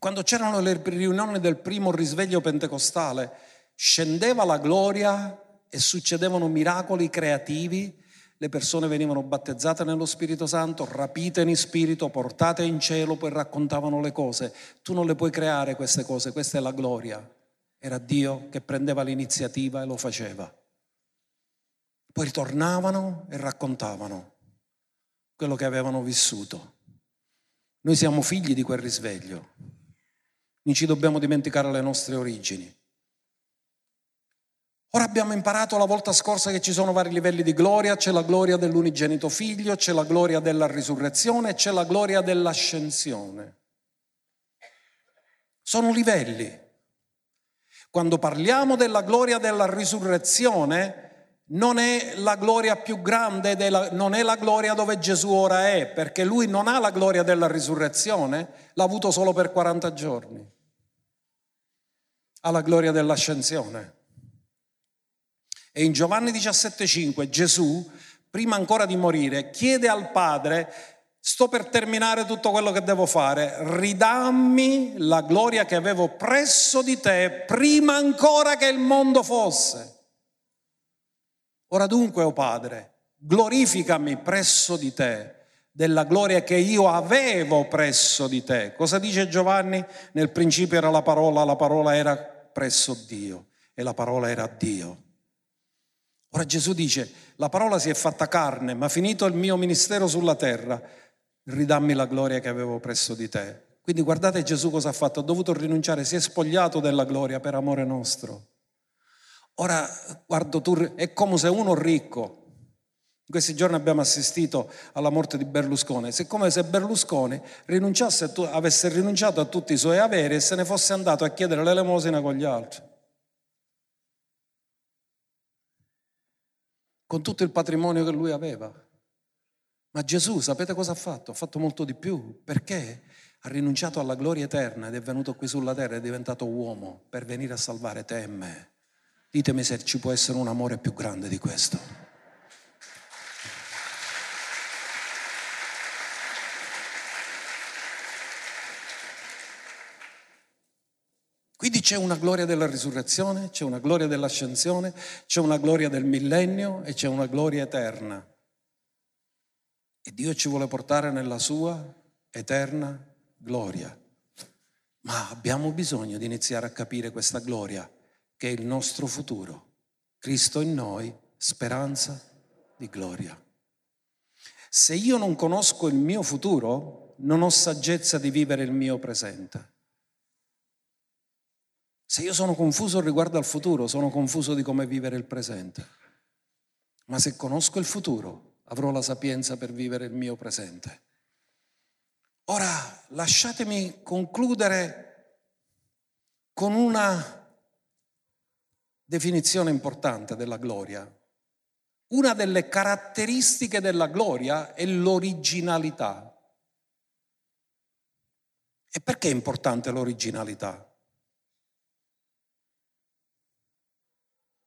quando c'erano le riunioni del primo risveglio pentecostale, scendeva la gloria e succedevano miracoli creativi, le persone venivano battezzate nello Spirito Santo, rapite in spirito, portate in cielo, poi raccontavano le cose. Tu non le puoi creare queste cose, questa è la gloria. Era Dio che prendeva l'iniziativa e lo faceva. Poi ritornavano e raccontavano quello che avevano vissuto. Noi siamo figli di quel risveglio. Non ci dobbiamo dimenticare le nostre origini. Ora abbiamo imparato la volta scorsa che ci sono vari livelli di gloria, c'è la gloria dell'unigenito figlio, c'è la gloria della risurrezione, c'è la gloria dell'ascensione. Sono livelli. Quando parliamo della gloria della risurrezione, non è la gloria più grande, della, non è la gloria dove Gesù ora è, perché lui non ha la gloria della risurrezione, l'ha avuto solo per 40 giorni. Ha la gloria dell'ascensione. E in Giovanni 17,5 Gesù, prima ancora di morire, chiede al Padre, sto per terminare tutto quello che devo fare, ridammi la gloria che avevo presso di te prima ancora che il mondo fosse. Ora dunque, o oh Padre, glorificami presso di te della gloria che io avevo presso di te. Cosa dice Giovanni? Nel principio era la parola, la parola era presso Dio e la parola era Dio. Ora Gesù dice, la parola si è fatta carne, ma finito il mio ministero sulla terra, ridammi la gloria che avevo presso di te. Quindi guardate Gesù cosa ha fatto, ha dovuto rinunciare, si è spogliato della gloria per amore nostro. Ora, guardo tu, è come se uno ricco, in questi giorni abbiamo assistito alla morte di Berlusconi, è come se Berlusconi avesse rinunciato a tutti i suoi averi e se ne fosse andato a chiedere l'elemosina con gli altri. Con tutto il patrimonio che lui aveva. Ma Gesù, sapete cosa ha fatto? Ha fatto molto di più. Perché? Ha rinunciato alla gloria eterna ed è venuto qui sulla terra, è diventato uomo per venire a salvare te e me. Ditemi se ci può essere un amore più grande di questo. Quindi c'è una gloria della risurrezione, c'è una gloria dell'ascensione, c'è una gloria del millennio e c'è una gloria eterna. E Dio ci vuole portare nella sua eterna gloria. Ma abbiamo bisogno di iniziare a capire questa gloria che è il nostro futuro. Cristo in noi, speranza di gloria. Se io non conosco il mio futuro, non ho saggezza di vivere il mio presente. Se io sono confuso riguardo al futuro, sono confuso di come vivere il presente. Ma se conosco il futuro, avrò la sapienza per vivere il mio presente. Ora, lasciatemi concludere con una definizione importante della gloria. Una delle caratteristiche della gloria è l'originalità. E perché è importante l'originalità?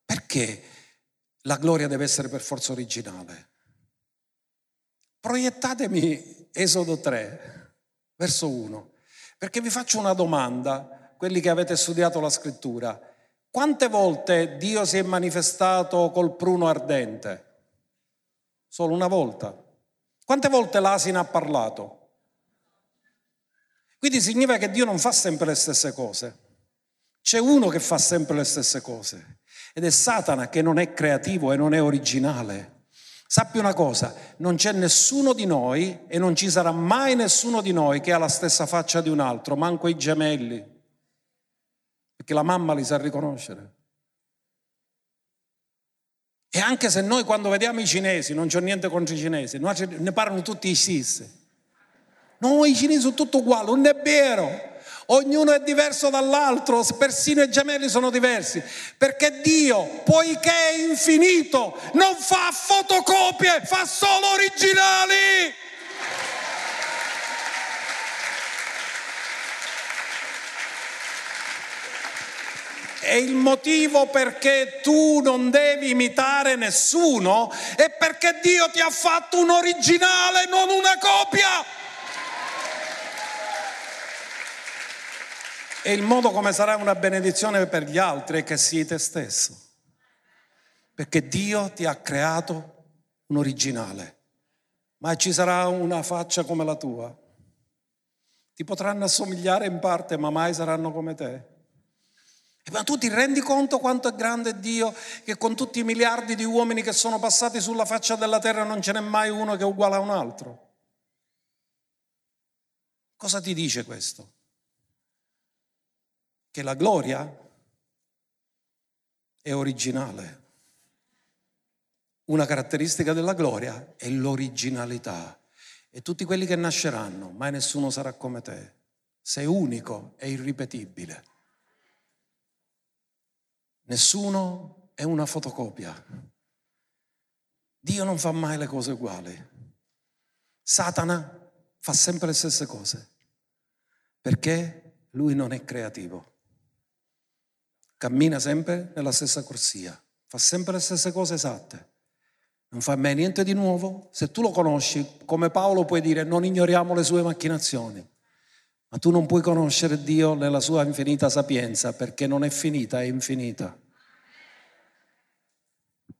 Perché la gloria deve essere per forza originale? Proiettatemi Esodo 3, verso 1, perché vi faccio una domanda, quelli che avete studiato la scrittura. Quante volte Dio si è manifestato col pruno ardente? Solo una volta. Quante volte l'asina ha parlato? Quindi significa che Dio non fa sempre le stesse cose. C'è uno che fa sempre le stesse cose ed è Satana che non è creativo e non è originale. Sappi una cosa, non c'è nessuno di noi e non ci sarà mai nessuno di noi che ha la stessa faccia di un altro, manco i gemelli, perché la mamma li sa riconoscere. E anche se noi quando vediamo i cinesi, non c'è niente contro i cinesi, ne parlano tutti i stessi. No, i cinesi sono tutti uguali, non è vero. Ognuno è diverso dall'altro, persino i gemelli sono diversi, perché Dio, poiché è infinito, non fa fotocopie, fa solo originali. E il motivo perché tu non devi imitare nessuno è perché Dio ti ha fatto un originale, non una copia. E il modo come sarà una benedizione per gli altri è che sii te stesso. Perché Dio ti ha creato un originale. Ma ci sarà una faccia come la tua. Ti potranno assomigliare in parte, ma mai saranno come te. Ma tu ti rendi conto quanto è grande Dio che con tutti i miliardi di uomini che sono passati sulla faccia della terra non ce n'è mai uno che è uguale a un altro? Cosa ti dice questo? che la gloria è originale. Una caratteristica della gloria è l'originalità. E tutti quelli che nasceranno, mai nessuno sarà come te. Sei unico e irripetibile. Nessuno è una fotocopia. Dio non fa mai le cose uguali. Satana fa sempre le stesse cose. Perché lui non è creativo cammina sempre nella stessa corsia, fa sempre le stesse cose esatte. Non fa mai niente di nuovo. Se tu lo conosci, come Paolo puoi dire non ignoriamo le sue macchinazioni. Ma tu non puoi conoscere Dio nella sua infinita sapienza perché non è finita, è infinita.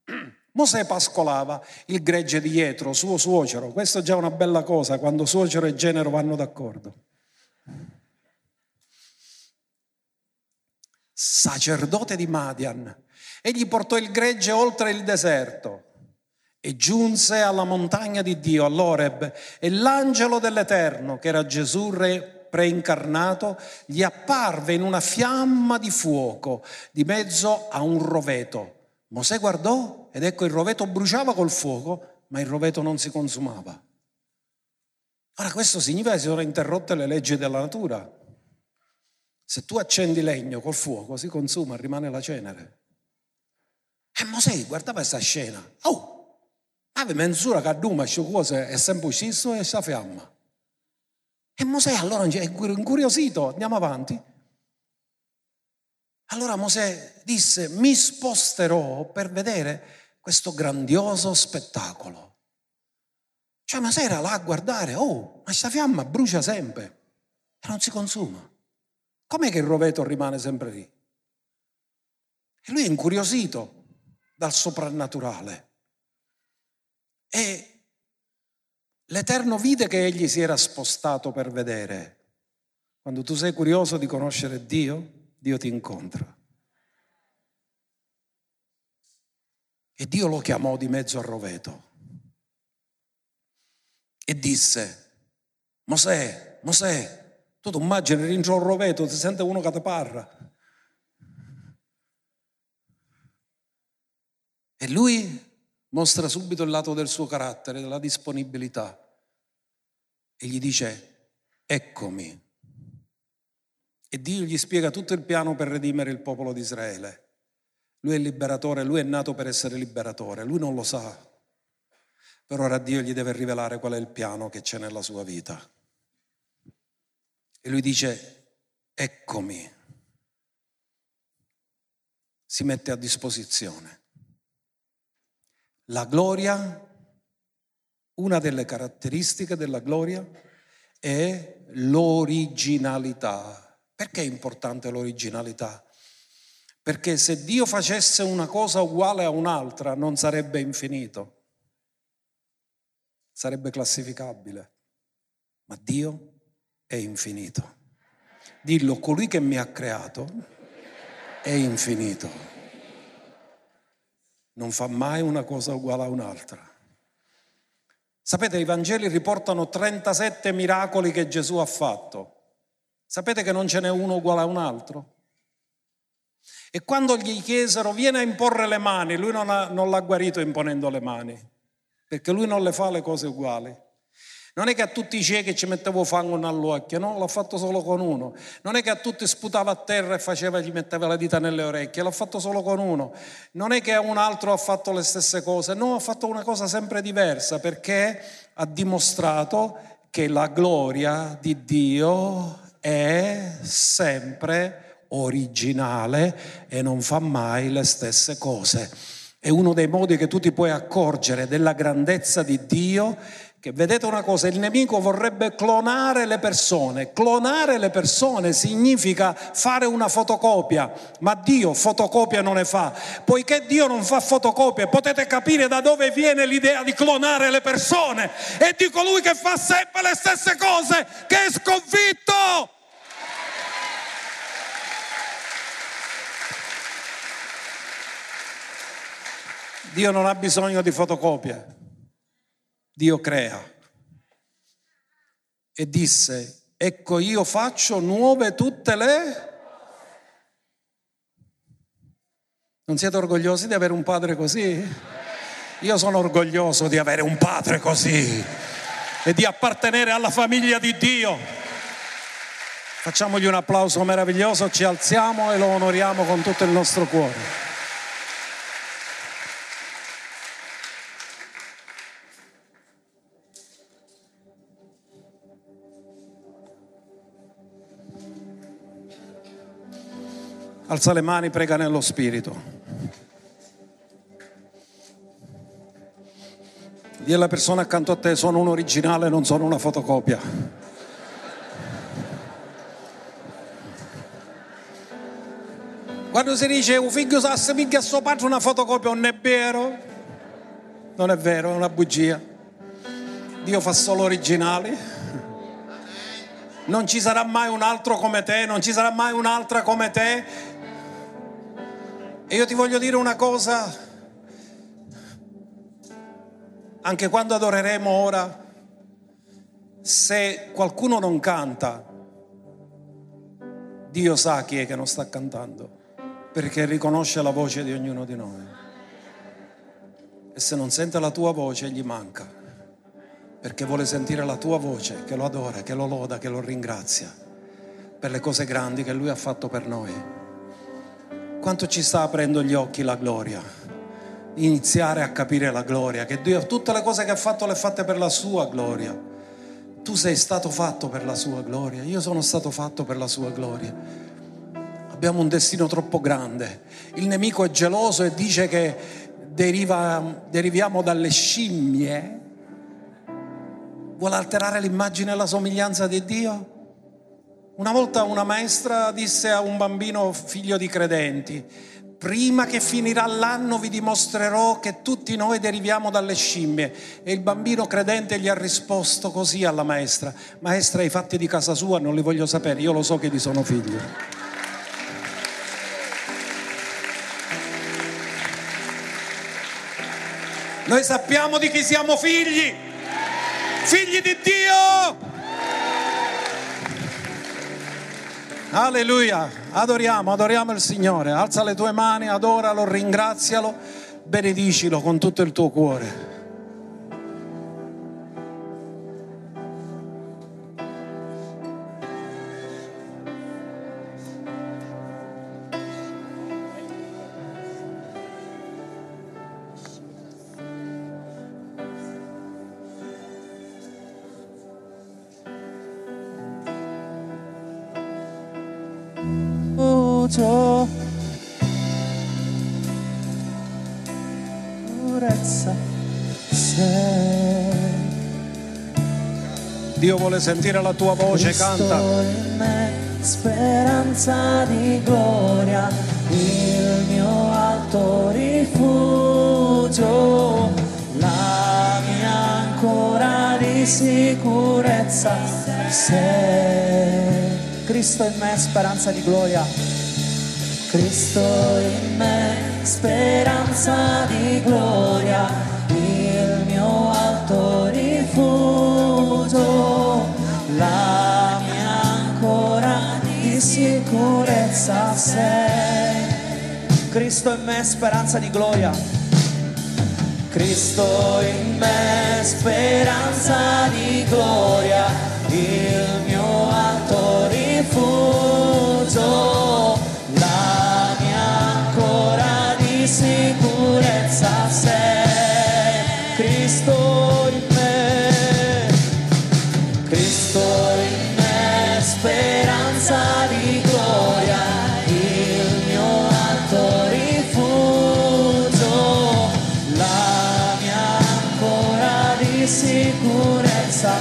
Mosè pascolava il gregge di Jetro, suo suocero. Questo è già una bella cosa quando suocero e genero vanno d'accordo. sacerdote di Madian. Egli portò il gregge oltre il deserto e giunse alla montagna di Dio, all'Oreb, e l'angelo dell'Eterno, che era Gesù re preincarnato, gli apparve in una fiamma di fuoco di mezzo a un roveto. Mosè guardò ed ecco il roveto bruciava col fuoco, ma il roveto non si consumava. Ora questo significa che si sono interrotte le leggi della natura. Se tu accendi legno col fuoco si consuma, rimane la cenere. E Mosè guardava questa scena. Oh, ave menzura che duma queste cose è sempre uscito e questa fiamma. E Mosè allora è incuriosito, andiamo avanti. Allora Mosè disse, mi sposterò per vedere questo grandioso spettacolo. Cioè Mosè era là a guardare, oh, ma questa fiamma brucia sempre e non si consuma. Com'è che il roveto rimane sempre lì? E lui è incuriosito dal soprannaturale. E l'Eterno vide che egli si era spostato per vedere. Quando tu sei curioso di conoscere Dio, Dio ti incontra. E Dio lo chiamò di mezzo al roveto e disse, Mosè, Mosè, tu ti immagini dentro un roveto, si sente uno che ti parla. E lui mostra subito il lato del suo carattere, della disponibilità. E gli dice, eccomi. E Dio gli spiega tutto il piano per redimere il popolo di Israele. Lui è liberatore, lui è nato per essere liberatore, lui non lo sa. Però ora Dio gli deve rivelare qual è il piano che c'è nella sua vita. E lui dice, eccomi. Si mette a disposizione. La gloria, una delle caratteristiche della gloria è l'originalità. Perché è importante l'originalità? Perché se Dio facesse una cosa uguale a un'altra non sarebbe infinito, sarebbe classificabile. Ma Dio è infinito. Dillo, colui che mi ha creato è infinito. Non fa mai una cosa uguale a un'altra. Sapete, i Vangeli riportano 37 miracoli che Gesù ha fatto. Sapete che non ce n'è uno uguale a un altro? E quando gli chiesero, viene a imporre le mani, lui non, ha, non l'ha guarito imponendo le mani, perché lui non le fa le cose uguali. Non è che a tutti i ciechi ci mettevo fango nell'occhio, no, l'ha fatto solo con uno. Non è che a tutti sputava a terra e faceva, gli metteva la dita nelle orecchie, l'ha fatto solo con uno. Non è che a un altro ha fatto le stesse cose, no, ha fatto una cosa sempre diversa perché ha dimostrato che la gloria di Dio è sempre originale e non fa mai le stesse cose. È uno dei modi che tu ti puoi accorgere della grandezza di Dio che vedete una cosa, il nemico vorrebbe clonare le persone. Clonare le persone significa fare una fotocopia, ma Dio fotocopia non ne fa. Poiché Dio non fa fotocopie, potete capire da dove viene l'idea di clonare le persone. È di colui che fa sempre le stesse cose, che è sconfitto. Dio non ha bisogno di fotocopie. Dio crea. E disse, ecco io faccio nuove tutte le... Non siete orgogliosi di avere un padre così? Io sono orgoglioso di avere un padre così e di appartenere alla famiglia di Dio. Facciamogli un applauso meraviglioso, ci alziamo e lo onoriamo con tutto il nostro cuore. Alza le mani, prega nello Spirito. Dì alla persona accanto a te, sono un originale, non sono una fotocopia. Quando si dice un figlio se mica suo padre una fotocopia, non è vero? Non è vero, è una bugia. Dio fa solo originali. Non ci sarà mai un altro come te, non ci sarà mai un'altra come te. E io ti voglio dire una cosa, anche quando adoreremo ora, se qualcuno non canta, Dio sa chi è che non sta cantando, perché riconosce la voce di ognuno di noi. E se non sente la tua voce, gli manca, perché vuole sentire la tua voce, che lo adora, che lo loda, che lo ringrazia per le cose grandi che Lui ha fatto per noi quanto ci sta aprendo gli occhi la gloria. Iniziare a capire la gloria, che Dio tutte le cose che ha fatto le ha fatte per la sua gloria. Tu sei stato fatto per la sua gloria, io sono stato fatto per la sua gloria. Abbiamo un destino troppo grande. Il nemico è geloso e dice che deriva, deriviamo dalle scimmie. Vuole alterare l'immagine e la somiglianza di Dio? Una volta una maestra disse a un bambino figlio di credenti, prima che finirà l'anno vi dimostrerò che tutti noi deriviamo dalle scimmie. E il bambino credente gli ha risposto così alla maestra, maestra i fatti di casa sua non li voglio sapere, io lo so che vi sono figli. Noi sappiamo di chi siamo figli, figli di Dio. Alleluia, adoriamo, adoriamo il Signore. Alza le tue mani, adoralo, ringrazialo, benedicilo con tutto il tuo cuore. 줘 purezza sei Dio vuole sentire la tua voce, Cristo canta. in me, speranza di gloria, il mio alto rifugio, la mia ancora di sicurezza sei. Cristo in me, speranza di gloria. Cristo in me, speranza di gloria, il mio alto rifugio, la mia ancora di sicurezza sei. Cristo in me, speranza di gloria. Cristo in me, speranza di gloria, il sicurezza sei. Cristo in me, Cristo in me, speranza di gloria, il mio alto rifugio, la mia ancora di sicurezza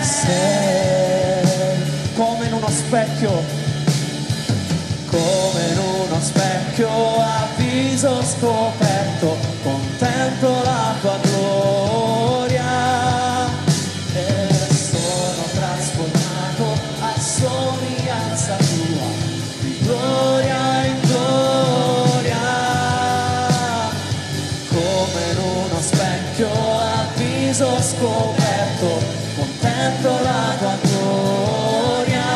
sei. Come in uno specchio, come in uno specchio a viso scoperto, contemplo la tua gloria. E sono trasformato a somiglianza tua, di gloria in gloria, come in uno specchio a viso scoperto, contemplo la tua gloria.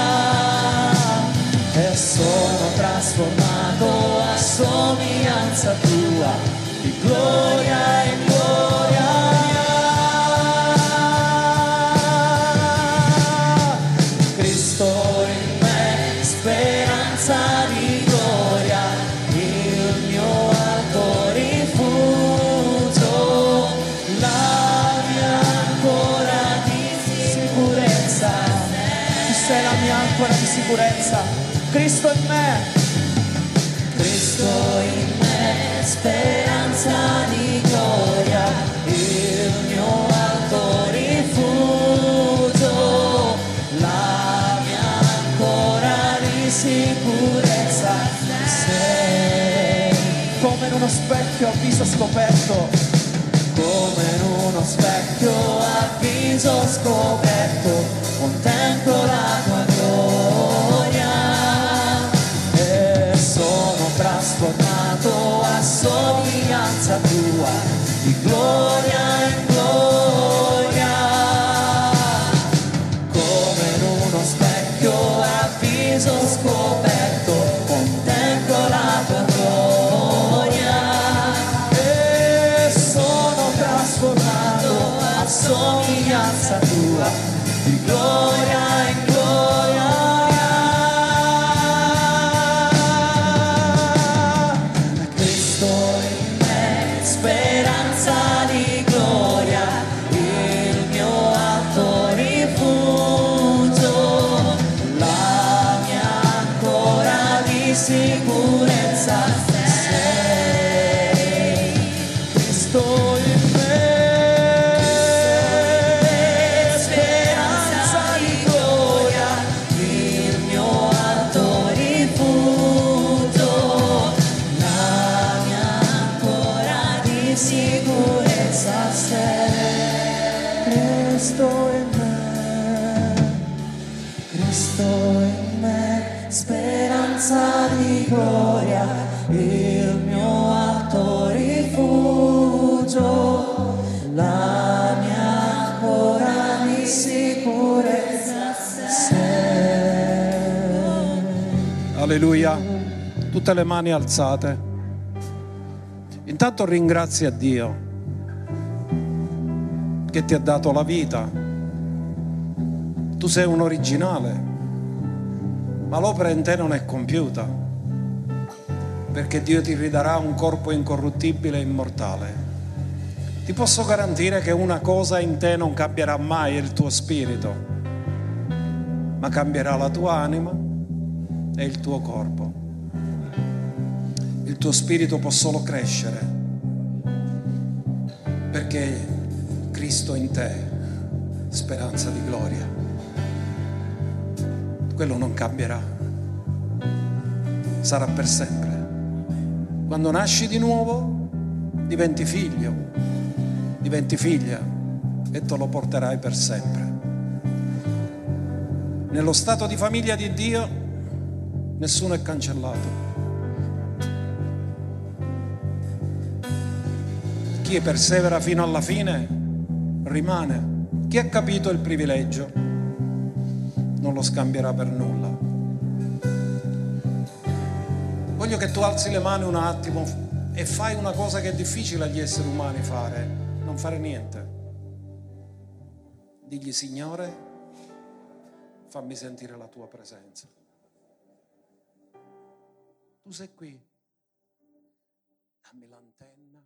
E sono trasformato a somiglianza tua, di gloria uno specchio a viso scoperto, come in uno specchio a viso scoperto, contemplo la tua gloria. E sono trasformato a somiglianza tua, di gloria Cristo in me, Cristo in me, speranza di gloria, il mio alto rifugio, la mia ancora di sicurezza. Alleluia. Tutte le mani alzate. Intanto ringrazia Dio che ti ha dato la vita. Tu sei un originale, ma l'opera in te non è compiuta, perché Dio ti ridarà un corpo incorruttibile e immortale. Ti posso garantire che una cosa in te non cambierà mai, il tuo spirito, ma cambierà la tua anima e il tuo corpo. Il tuo spirito può solo crescere perché Cristo in te, speranza di gloria. Quello non cambierà, sarà per sempre. Quando nasci di nuovo diventi figlio, diventi figlia e te lo porterai per sempre. Nello stato di famiglia di Dio Nessuno è cancellato. Chi persevera fino alla fine rimane. Chi ha capito il privilegio non lo scambierà per nulla. Voglio che tu alzi le mani un attimo e fai una cosa che è difficile agli esseri umani fare, non fare niente. Digli Signore, fammi sentire la tua presenza. Tu sei qui, dammi l'antenna